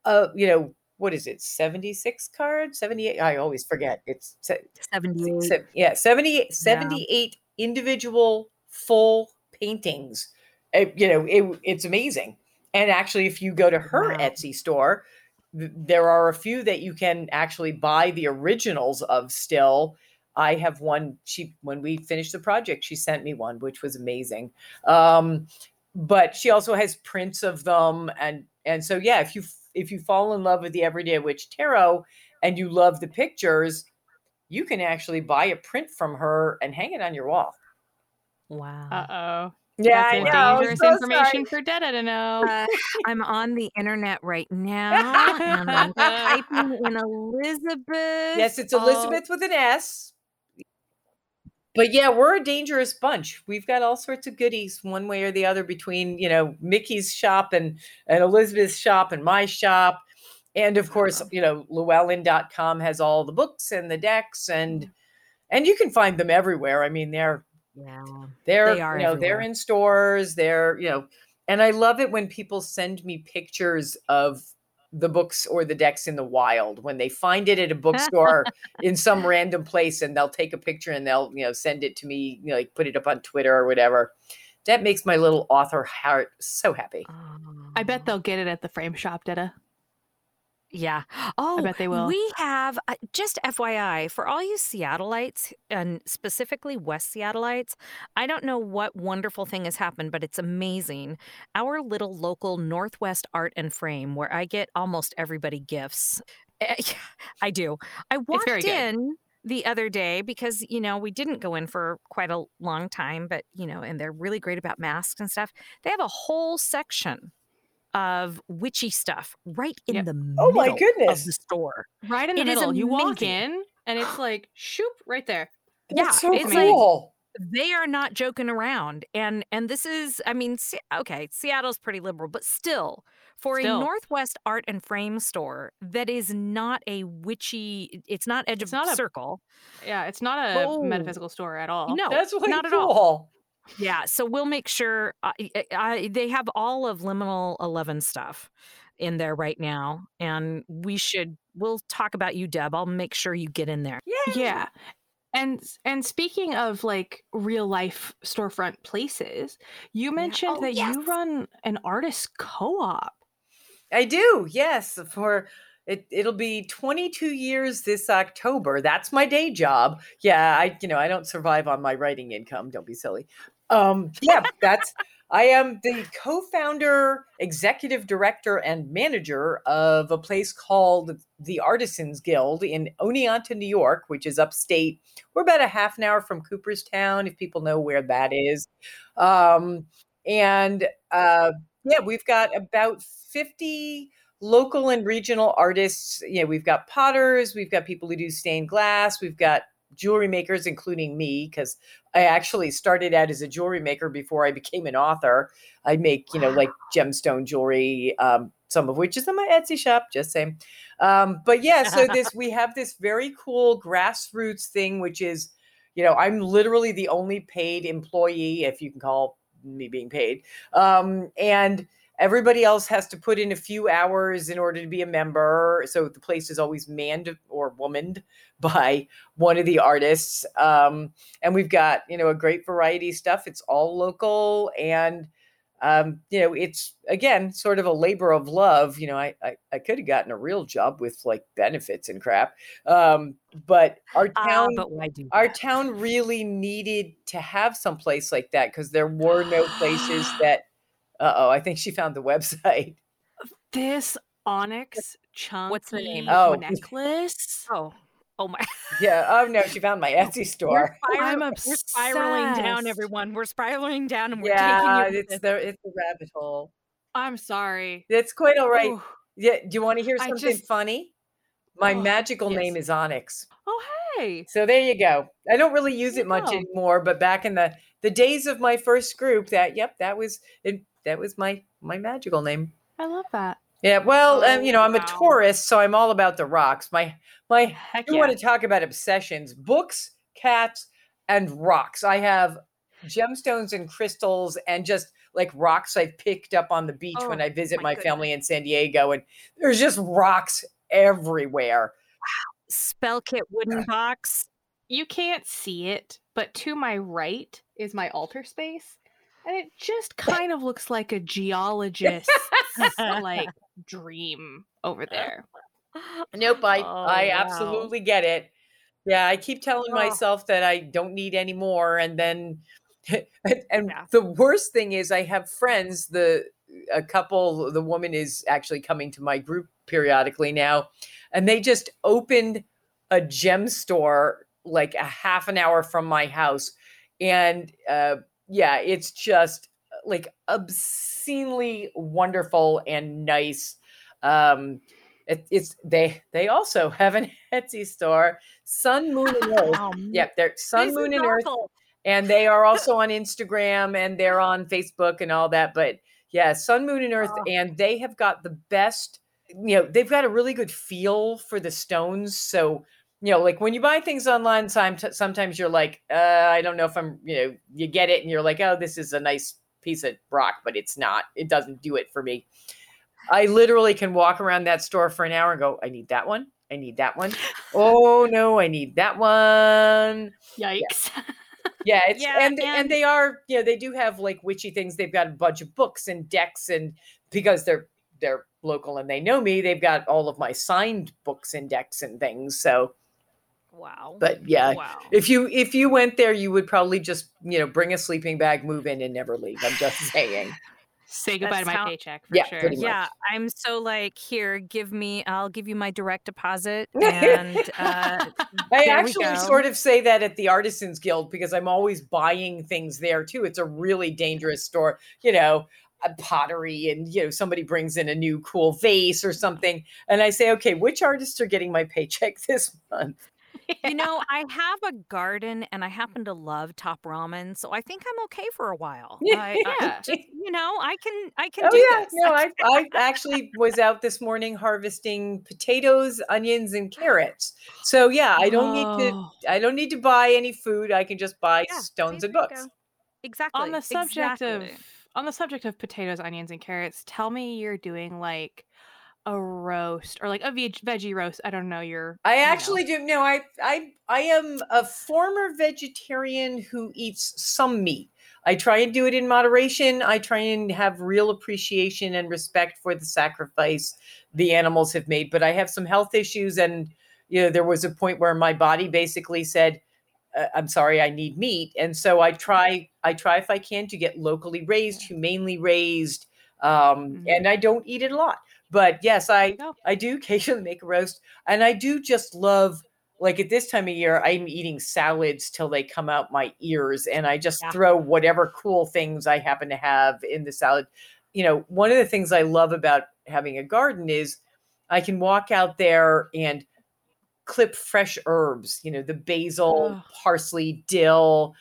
uh you know what is it 76 cards? 78 i always forget. It's se- 78. se- yeah 78 78 individual full paintings. Uh, you know it, it's amazing. And actually if you go to her Wow. etsy store there are a few that you can actually buy the originals of still i have one she when we finished the project she sent me one which was amazing um but she also has prints of them and and so yeah if you if you fall in love with the everyday witch tarot and you love the pictures you can actually buy a print from her and hang it on your wall Wow. uh oh. yeah That's i a know dangerous so information sorry. for Detta to know. Uh, I'm on the internet right now and I'm typing in Elisabeth. yes it's all- elisabeth with an s but yeah we're a dangerous bunch we've got all sorts of goodies one way or the other between you know mickie's shop and and elisabeth's shop and my shop and of course you know llewellyn.com has all the books and the decks and and you can find them everywhere. I mean, they're Yeah. they're They are you know they're in stores. They're you know, and I love it when people send me pictures of the books or the decks in the wild. When they find it at a bookstore in some random place and they'll take a picture and they'll you know send it to me you know like put it up on twitter or whatever that makes my little author heart so happy. I bet they'll get it at the frame shop, Dida. Yeah. Oh, bet they will. We have uh, just FYI for all you Seattleites and specifically West Seattleites. I don't know what wonderful thing has happened, but it's amazing. Our little local Northwest Art and Frame, where I get almost everybody gifts. Eh, I do. I walked good. in the other day because you know we didn't go in for quite a long time, but you know, and they're really great about masks and stuff. They have a whole section of witchy stuff right in Yep. the middle Oh my of goodness. the store. Right in the It is middle. You walk amazing. in and it's like shoop right there. Yeah, so it's like- cool They are not joking around, and and this is, I mean, okay, Seattle's pretty liberal, but still, for Still. a Northwest Art and Frame store that is not a witchy, it's not Edge It's of not a- Circle. Yeah, it's not a Oh. metaphysical store at all. No, that's really not at all. Yeah, so we'll make sure uh, I, I, uh, I- they have all of Liminal Eleven stuff in there right now, and we should. We'll talk about you, Deb. I'll make sure you get in there. Yeah. Yeah. And and speaking of like real life storefront places, you mentioned Oh, that yes. you run an artist co-op. I do, yes. For it, it'll be 22 years this October. That's my day job. Yeah, I, you know, I don't survive on my writing income. Don't be silly. Um, yeah, that's. I am the co-founder, executive director, and manager of a place called the Artisans Guild in Oneonta, New York, which is upstate. We're about a half an hour from Cooperstown, if people know where that is. Um, and uh, yeah, we've got about 50 local and regional artists. You know, we've got potters, we've got people who do stained glass, we've got jewelry makers, including me, because I actually started out as a jewelry maker before I became an author. I make, you know, like gemstone jewelry, um, some of which is in my Etsy shop, just saying. Um, but yeah, so this we have this very cool grassroots thing, which is, you know, I'm literally the only paid employee, if you can call me being paid. Um, and everybody else has to put in a few hours in order to be a member. So the place is always manned or womaned by one of the artists. Um, and we've got, you know, a great variety of stuff. It's all local and um, you know, it's again sort of a labor of love. You know, I I, I could have gotten a real job with like benefits and crap. Um, but our Ah, town but why do our town really needed to have some place like that because there were no places that uh oh i think she found the website This onyx chunk. what's the name? Oh. necklace. Oh, oh my! yeah oh no she found my etsy We're, store I'm spiral- we're spiraling down, everyone. We're spiraling down, and we're yeah taking you. with it's us. the it's the rabbit hole I'm sorry. it's quite all right Ooh. yeah do you want to hear something just- funny my Oh, magical yes. name is onyx Oh hey. so there you go i don't really use it much go. anymore but back in the the days of my first group that yep that was it that was my my magical name I love that. Yeah, well, um, you know, Oh, I'm a wow. Taurus, so I'm all about the rocks. My my Heck you yeah. want to talk about obsessions, books, cats, and rocks. I have gemstones and crystals and just like rocks I've picked up on the beach when Oh, I visit my my family in San Diego and there's just rocks everywhere. spell kit wooden box. you can't see it, but to my right is my altar space. And it just kind of looks like a geologist's like dream over there. Nope, I Oh, I wow. absolutely get it. Yeah, I keep telling Oh. myself that I don't need any more, and then, and Yeah. the worst thing is, I have friends. The a couple, the woman is actually coming to my group periodically now, and they just opened a gem store like a half an hour from my house, and uh, yeah, it's just like obscenely wonderful and nice. Um, it, it's they they also have an Etsy store, Sun, Moon, and Earth. Oh, Yep, they're Sun, Moon, and Earth, and they are also on Instagram and they're on Facebook and all that. But yeah, Sun, Moon, and Earth, Oh. and they have got the best. You know, they've got a really good feel for the stones. So you know, like when you buy things online, sometimes you're like, uh, I don't know if I'm, you know, you get it and you're like, oh, this is a nice piece of rock, but it's not. It doesn't do it for me. I literally can walk around that store for an hour and go, I need that one. I need that one. Oh no, I need that one. Yikes. Yeah. yeah, it's yeah, and, and and they are, you know, they do have like witchy things. They've got a bunch of books and decks and because they're they're local and they know me, they've got all of my signed books and decks and things. So Wow. But yeah, wow. if you if you went there, you would probably just, you know, bring a sleeping bag, move in and never leave. I'm just saying. Say goodbye That's to my how, paycheck for yeah, sure. Yeah, I'm so like, here, give me, I'll give you my direct deposit. And uh, I actually sort of say that at the Artisans Guild because I'm always buying things there too. It's a really dangerous store, you know, pottery and you know somebody brings in a new cool vase or something and i say okay which artists are getting my paycheck this month you know, I have a garden and I happen to love top ramen, so I think I'm okay for a while. Yeah, I, just, you know, I can I can oh, do yeah. this. No, I I actually was out this morning harvesting potatoes, onions, and carrots. So yeah, I don't need to Oh. I don't need to buy any food. I can just buy Yeah, stones and books. Exactly. on the subject exactly. of on the subject of potatoes, onions, and carrots, tell me you're doing like a roast or like a veg- veggie roast. I don't know. You're I you know. actually do no, I I I am a former vegetarian who eats some meat. I try and do it in moderation. I try and have real appreciation and respect for the sacrifice the animals have made, but I have some health issues and you know there was a point where my body basically said uh, I'm sorry, I need meat. And so I try I try if I can to get locally raised, humanely raised um Mhm. and I don't eat it a lot. But yes, I. I do occasionally make a roast, and I do just love like at this time of year, I'm eating salads till they come out my ears, and I just Yeah. throw whatever cool things I happen to have in the salad. You know, one of the things I love about having a garden is I can walk out there and clip fresh herbs, you know, the basil, Ugh. parsley, dill,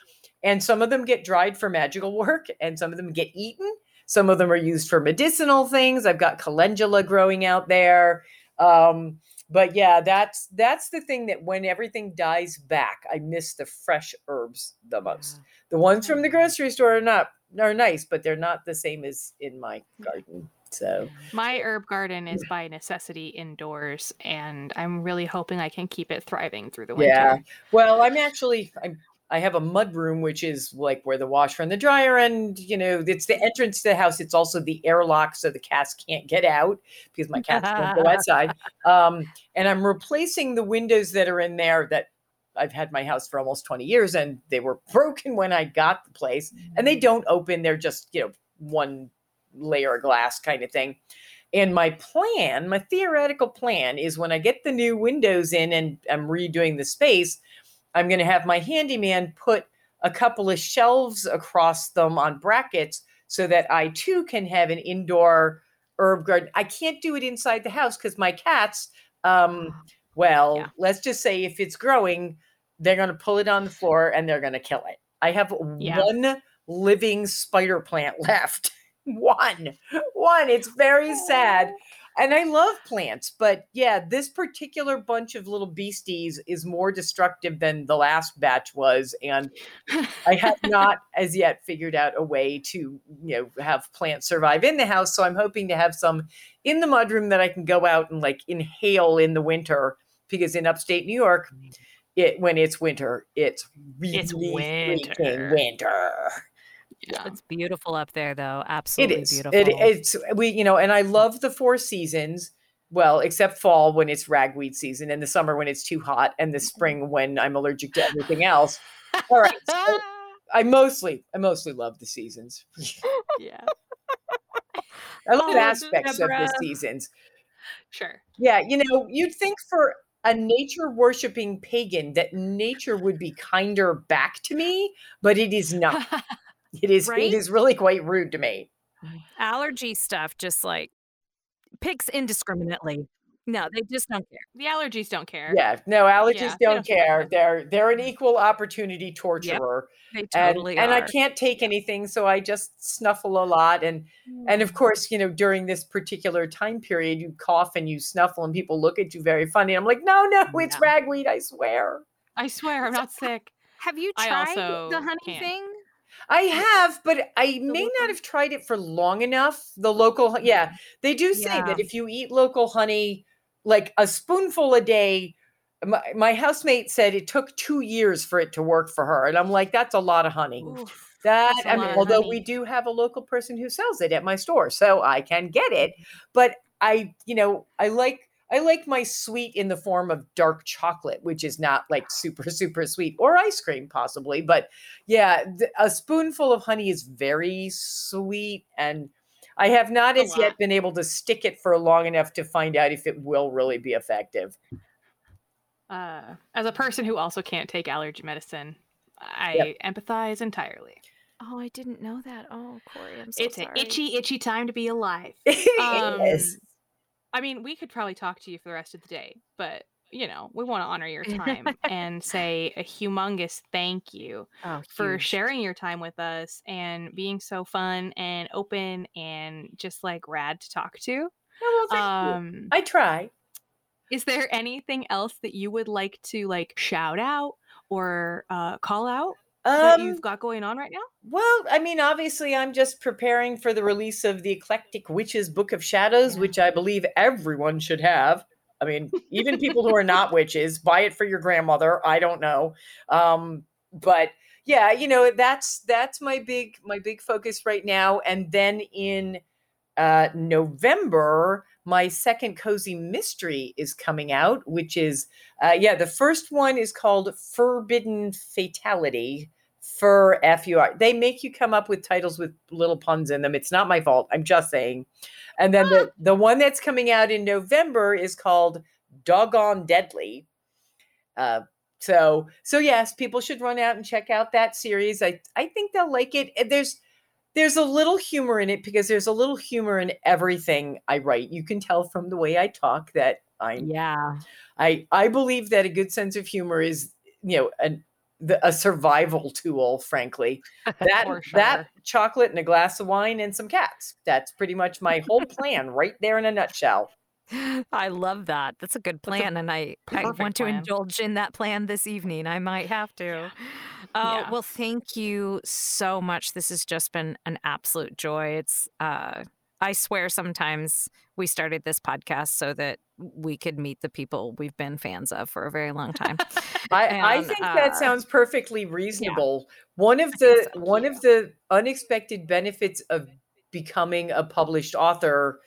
and some of them get dried for magical work, and some of them get eaten. Some of them are used for medicinal things. I've got calendula growing out there. Um, but yeah, that's that's the thing that when everything dies back, I miss the fresh herbs the most. The ones from the grocery store are not are nice, but they're not the same as in my garden. So My herb garden is by necessity indoors, and I'm really hoping I can keep it thriving through the winter. Yeah. Well, I'm actually I'm I have a mud room, which is like where the washer and the dryer, and you know, it's the entrance to the house. It's also the airlock, so the cats can't get out because my cats don't go outside. Um, and I'm replacing the windows that are in there that I've had my house for almost 20 years, and they were broken when I got the place, and they don't open. They're just you know one layer of glass kind of thing. And my plan, my theoretical plan, is when I get the new windows in and I'm redoing the space. I'm going to have my handyman put a couple of shelves across them on brackets so that I too can have an indoor herb garden. I can't do it inside the house because my cats, um, well, Yeah. let's just say if it's growing, they're going to pull it on the floor and they're going to kill it. I have Yeah. one living spider plant left. one, one. It's very sad and I love plants, but yeah, this particular bunch of little beasties is more destructive than the last batch was, and I have not as yet figured out a way to you know have plants survive in the house. So I'm hoping to have some in the mudroom that I can go out and like inhale in the winter because in upstate New York, mm. it when it's winter, it's really It's winter. winter. Yeah. It's beautiful up there, though. It Absolutely is. beautiful. It, it's we, you know, and I love the four seasons. Well, except fall when it's ragweed season, and the summer when it's too hot, and the spring when I'm allergic to everything else. All right, so I mostly, I mostly love the seasons. yeah. I love Oh, aspects of the seasons. Sure. Yeah, you know, you'd think for a nature worshiping pagan that nature would be kinder back to me, but it is not. It is. Right? It is really quite rude to me. Allergy stuff just like picks indiscriminately. No, they just don't care. The allergies don't care. Yeah, no, allergies Yeah, don't don't care. care. They're they're an equal opportunity torturer. They And, totally and I can't take anything, so I just snuffle a lot. And and of mm. course, you know, during this particular time period, you cough and you snuffle, and people look at you very funny. I'm like, no, no, it's ragweed, I swear. I swear I'm not sick. Have you tried the honey can't. thing? I have, but I may local- not have tried it for long enough. The local, yeah, they do say that if you eat local honey, like a spoonful a day, my, my housemate said it took two years for it to work for her, and I'm like, that's a lot of honey. That I mean, although honey. we do have a local person who sells it at my store, so I can get it. But I, you know, I like I like my sweet in the form of dark chocolate, which is not like super super sweet, or ice cream possibly. But yeah, th- a spoonful of honey is very sweet, and I have not as yet been able to stick it for long enough to find out if it will really be effective. Uh, as a person who also can't take allergy medicine, I empathize entirely. Oh, I didn't know that. Oh, Corey, I'm so it's sorry. an itchy, itchy time to be alive. Um, yes. I mean, we could probably talk to you for the rest of the day, but you know, we want to honor your time and say a humongous thank you oh, for sharing your time with us and being so fun and open and just like rad to talk to. Oh, well. Um, I try. is there anything else that you would like to like shout out or uh, call out Um, you've got going on right now? Well, I mean, obviously, I'm just preparing for the release of the Eclectic Witches Book of Shadows, Yeah. which I believe everyone should have. I mean, even people who are not witches, buy it for your grandmother. I don't know, um, but yeah, you know, that's that's my big my big focus right now. And then in uh, November, my second cozy mystery is coming out, which is uh, yeah, the first one is called Furbidden Fatality for FUR. They make you come up with titles with little puns in them. It's not my fault. I'm just saying. And then the, the one that's coming out in November is called Doggone Deadly. Uh, so so yes, people should run out and check out that series. I I think they'll like it. There's there's a little humor in it because there's a little humor in everything I write. You can tell from the way I talk that I'm Yeah. I I believe that a good sense of humor is you know an the, a survival tool. Frankly, that For that chocolate and a glass of wine and some cats. That's pretty much my whole plan right there in a nutshell. I love that. That's a good That's a plan, and I, I want to plan. indulge in that plan this evening. I might have to. Uh, Yeah. Well, thank you so much. This has just been an absolute joy. It's, uh, I swear, sometimes we started this podcast so that we could meet the people we've been fans of for a very long time. I, I think uh, that sounds perfectly reasonable. One of the so one of the unexpected benefits of becoming a published author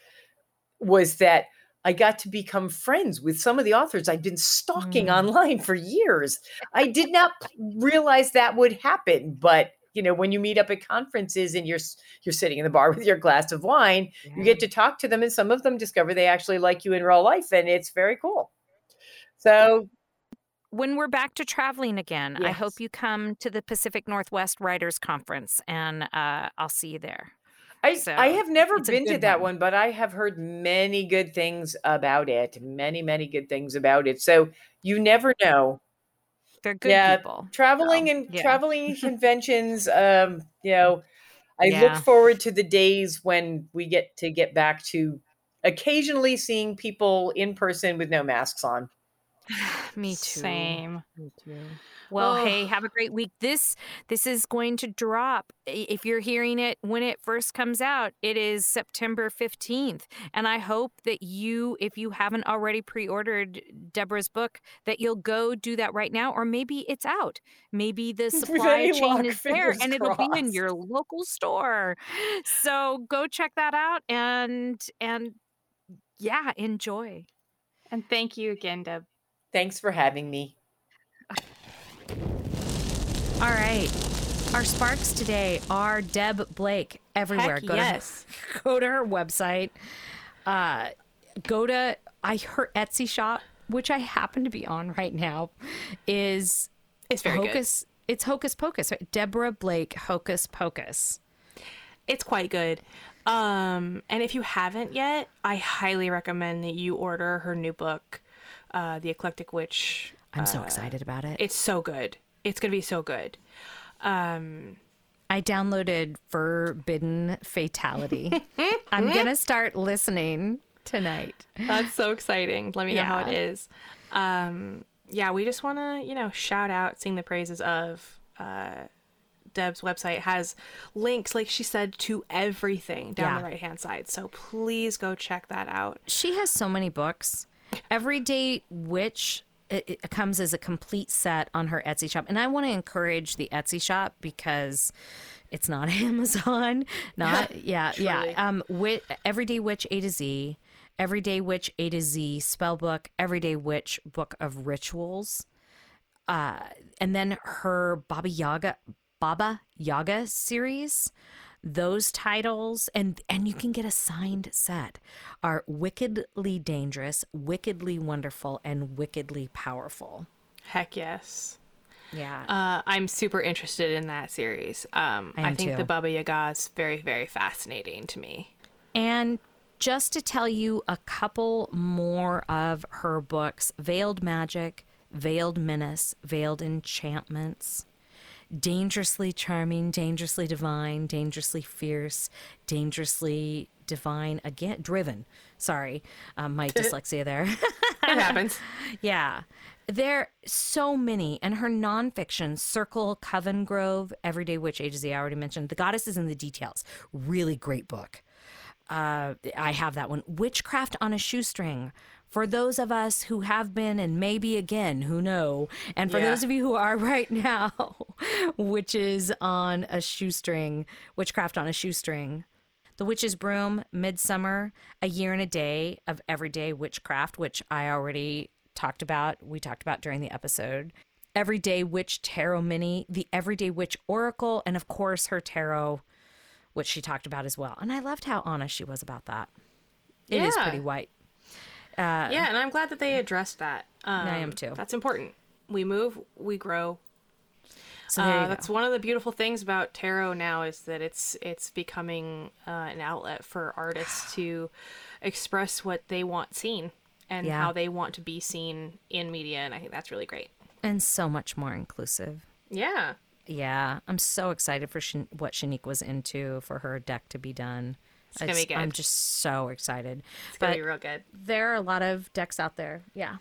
was that I got to become friends with some of the authors I'd been stalking Mm. online for years. I did not realize that would happen, but you know, when you meet up at conferences and you're you're sitting in the bar with your glass of wine, you get to talk to them and some of them discover they actually like you in real life and it's very cool. So, when we're back to traveling again, I hope you come to the Pacific Northwest Writers Conference, and uh, I'll see you there. I, So, I have never been to that one. one, but I have heard many good things about it. Many, many good things about it. So you never know. They're good Yeah, people. Traveling So, and yeah. traveling conventions, um, you know, I Yeah. look forward to the days when we get to get back to occasionally seeing people in person with no masks on. Me too. Same. Me too. Well, Oh. hey, have a great week. This this is going to drop. If you're hearing it when it first comes out, it is September 15th. And I hope that you, if you haven't already pre-ordered Deborah's book, that you'll go do that right now. Or maybe it's out. Maybe the supply chain luck, is there and it'll be in your local store. So go check that out and and yeah, enjoy. And thank you again, Deb. Thanks for having me. All right. Our sparks today are Deb Blake everywhere. Heck go yes. to go to her website. Uh, go to I her Etsy shop, which I happen to be on right now, is It's very good. Hocus. It's Hocus Pocus. Right? Deborah Blake Hocus Pocus. It's quite good. Um, and if you haven't yet, I highly recommend that you order her new book, uh, The Eclectic Witch. I'm so excited about it. It's so good. It's gonna be so good. Um, I downloaded Furbidden Fatality. I'm gonna start listening tonight. That's so exciting. Let me know how it is. Yeah. Um, yeah, we just want to, you know, shout out, sing the praises of uh, Deb's website has links, like she said, to everything down Yeah. the right hand side. So please go check that out. She has so many books. Everyday Witch it, it comes as a complete set on her Etsy shop, and I want to encourage the Etsy shop because it's not Amazon. Not yeah yeah. Um, Wit, Everyday Witch A to Z, Everyday Witch A to Z spell book, Everyday Witch book of rituals, uh, and then her Baba Yaga Baba Yaga series. Those titles and and you can get a signed set are wickedly dangerous, wickedly wonderful, and wickedly powerful. Heck yes. Yeah. Uh, I'm super interested in that series. Um, I I, think too. the Baba Yaga is very, very fascinating to me. And just to tell you a couple more of her books Veiled Magic, Veiled Menace, Veiled Enchantments, Dangerously Charming, Dangerously Divine, Dangerously Fierce, Dangerously Divine, again, Driven. Sorry, um, my dyslexia there. It happens. Yeah. There so many. And her nonfiction, Circle, Coven Grove, Everyday Witch, A to Z, I already mentioned. The Goddess is in the Details. Really great book. Uh, I have that one. Witchcraft on a Shoestring. For those of us who have been and maybe again, who know, and for Yeah. those of you who are right now, witches on a shoestring, witchcraft on a shoestring. The Witch's Broom, Midsummer, A Year and a Day of Everyday Witchcraft, which I already talked about. We talked about during the episode. Everyday Witch Tarot Mini, The Everyday Witch Oracle, and of course her tarot, which she talked about as well. And I loved how honest she was about that. It is Yeah. pretty white. Yeah, and I'm glad that they addressed that. Um, I am too. That's important. We move, we grow, So Uh, that's one of the beautiful things about tarot now is that it's it's becoming uh, an outlet for artists to express what they want seen and Yeah. how they want to be seen in media, and I think that's really great. And so much more inclusive. Yeah, Yeah, I'm so excited for Shan- what Shanique was into for her deck to be done. It's gonna be I'm just so excited. it's gonna But be real good. there are a lot of decks out there, yeah,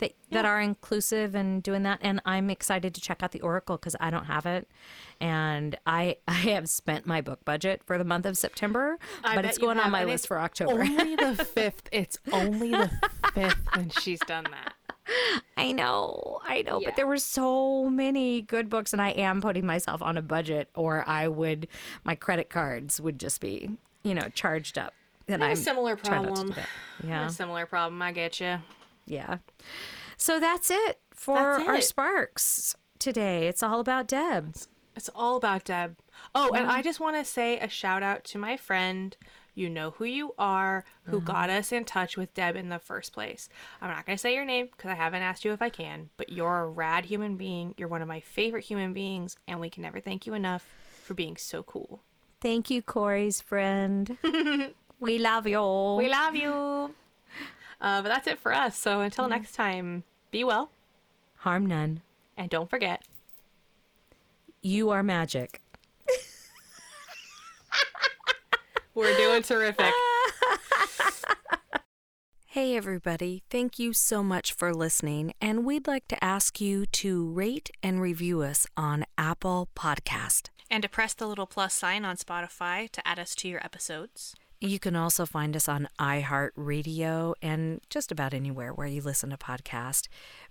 that that are inclusive and doing that. And I'm excited to check out the Oracle because I don't have it, and I I have spent my book budget for the month of September, I but it's going on my list for October. Only the fifth. It's only the fifth when she's done that. I know, I know, Yeah. but there were so many good books, and I am putting myself on a budget, or I would, my credit cards would just be, you know, charged up. And I have I'm a similar trying not to problem. do that. I have Yeah, A similar problem. I get you. yeah. So that's it for That's our sparks today. It's all about Deb. It's all about Deb. Oh, and I just want to say a shout out to my friend. You know who you are, who uh-huh. got us in touch with Deb in the first place. I'm not going to say your name because I haven't asked you if I can, but you're a rad human being. You're one of my favorite human beings, and we can never thank you enough for being so cool. Thank you, Corey's friend. we love you. all. We love you. Uh, but that's it for us. So until next time, be well, Harm none. and don't forget. You are magic. We're doing terrific. Hey, everybody. Thank you so much for listening. And we'd like to ask you to rate and review us on Apple Podcast. And to press the little plus sign on Spotify to add us to your episodes. You can also find us on iHeartRadio and just about anywhere where you listen to podcasts.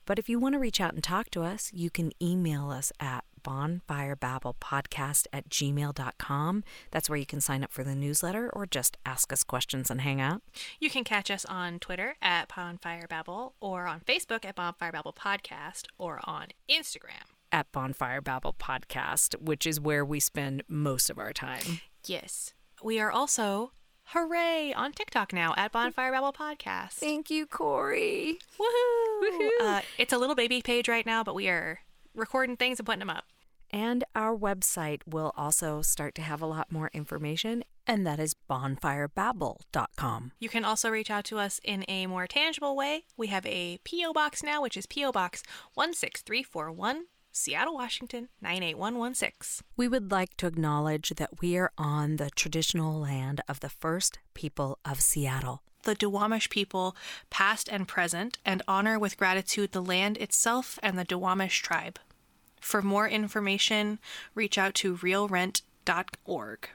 But if you want to reach out and talk to us, you can email us at bonfirebabblepodcast at gmail.com. That's where you can sign up for the newsletter or just ask us questions and hang out. You can catch us on Twitter at Bonfire Babble or on Facebook at Bonfire Babble Podcast or on Instagram. At Bonfire Babble Podcast, which is where we spend most of our time. Yes. We are also, hooray, on TikTok now at Bonfire Babble Podcast. Thank you, Corey. Woohoo! Uh, it's a little baby page right now, but we are recording things and putting them up. And our website will also start to have a lot more information and that is bonfirebabble.com. You can also reach out to us in a more tangible way. We have a P.O. Box now, which is P.O. Box 16341, Seattle, Washington 98116. We would like to acknowledge that we are on the traditional land of the first people of Seattle. The Duwamish people, past and present, and honor with gratitude the land itself and the Duwamish tribe. For more information, reach out to realrent.org.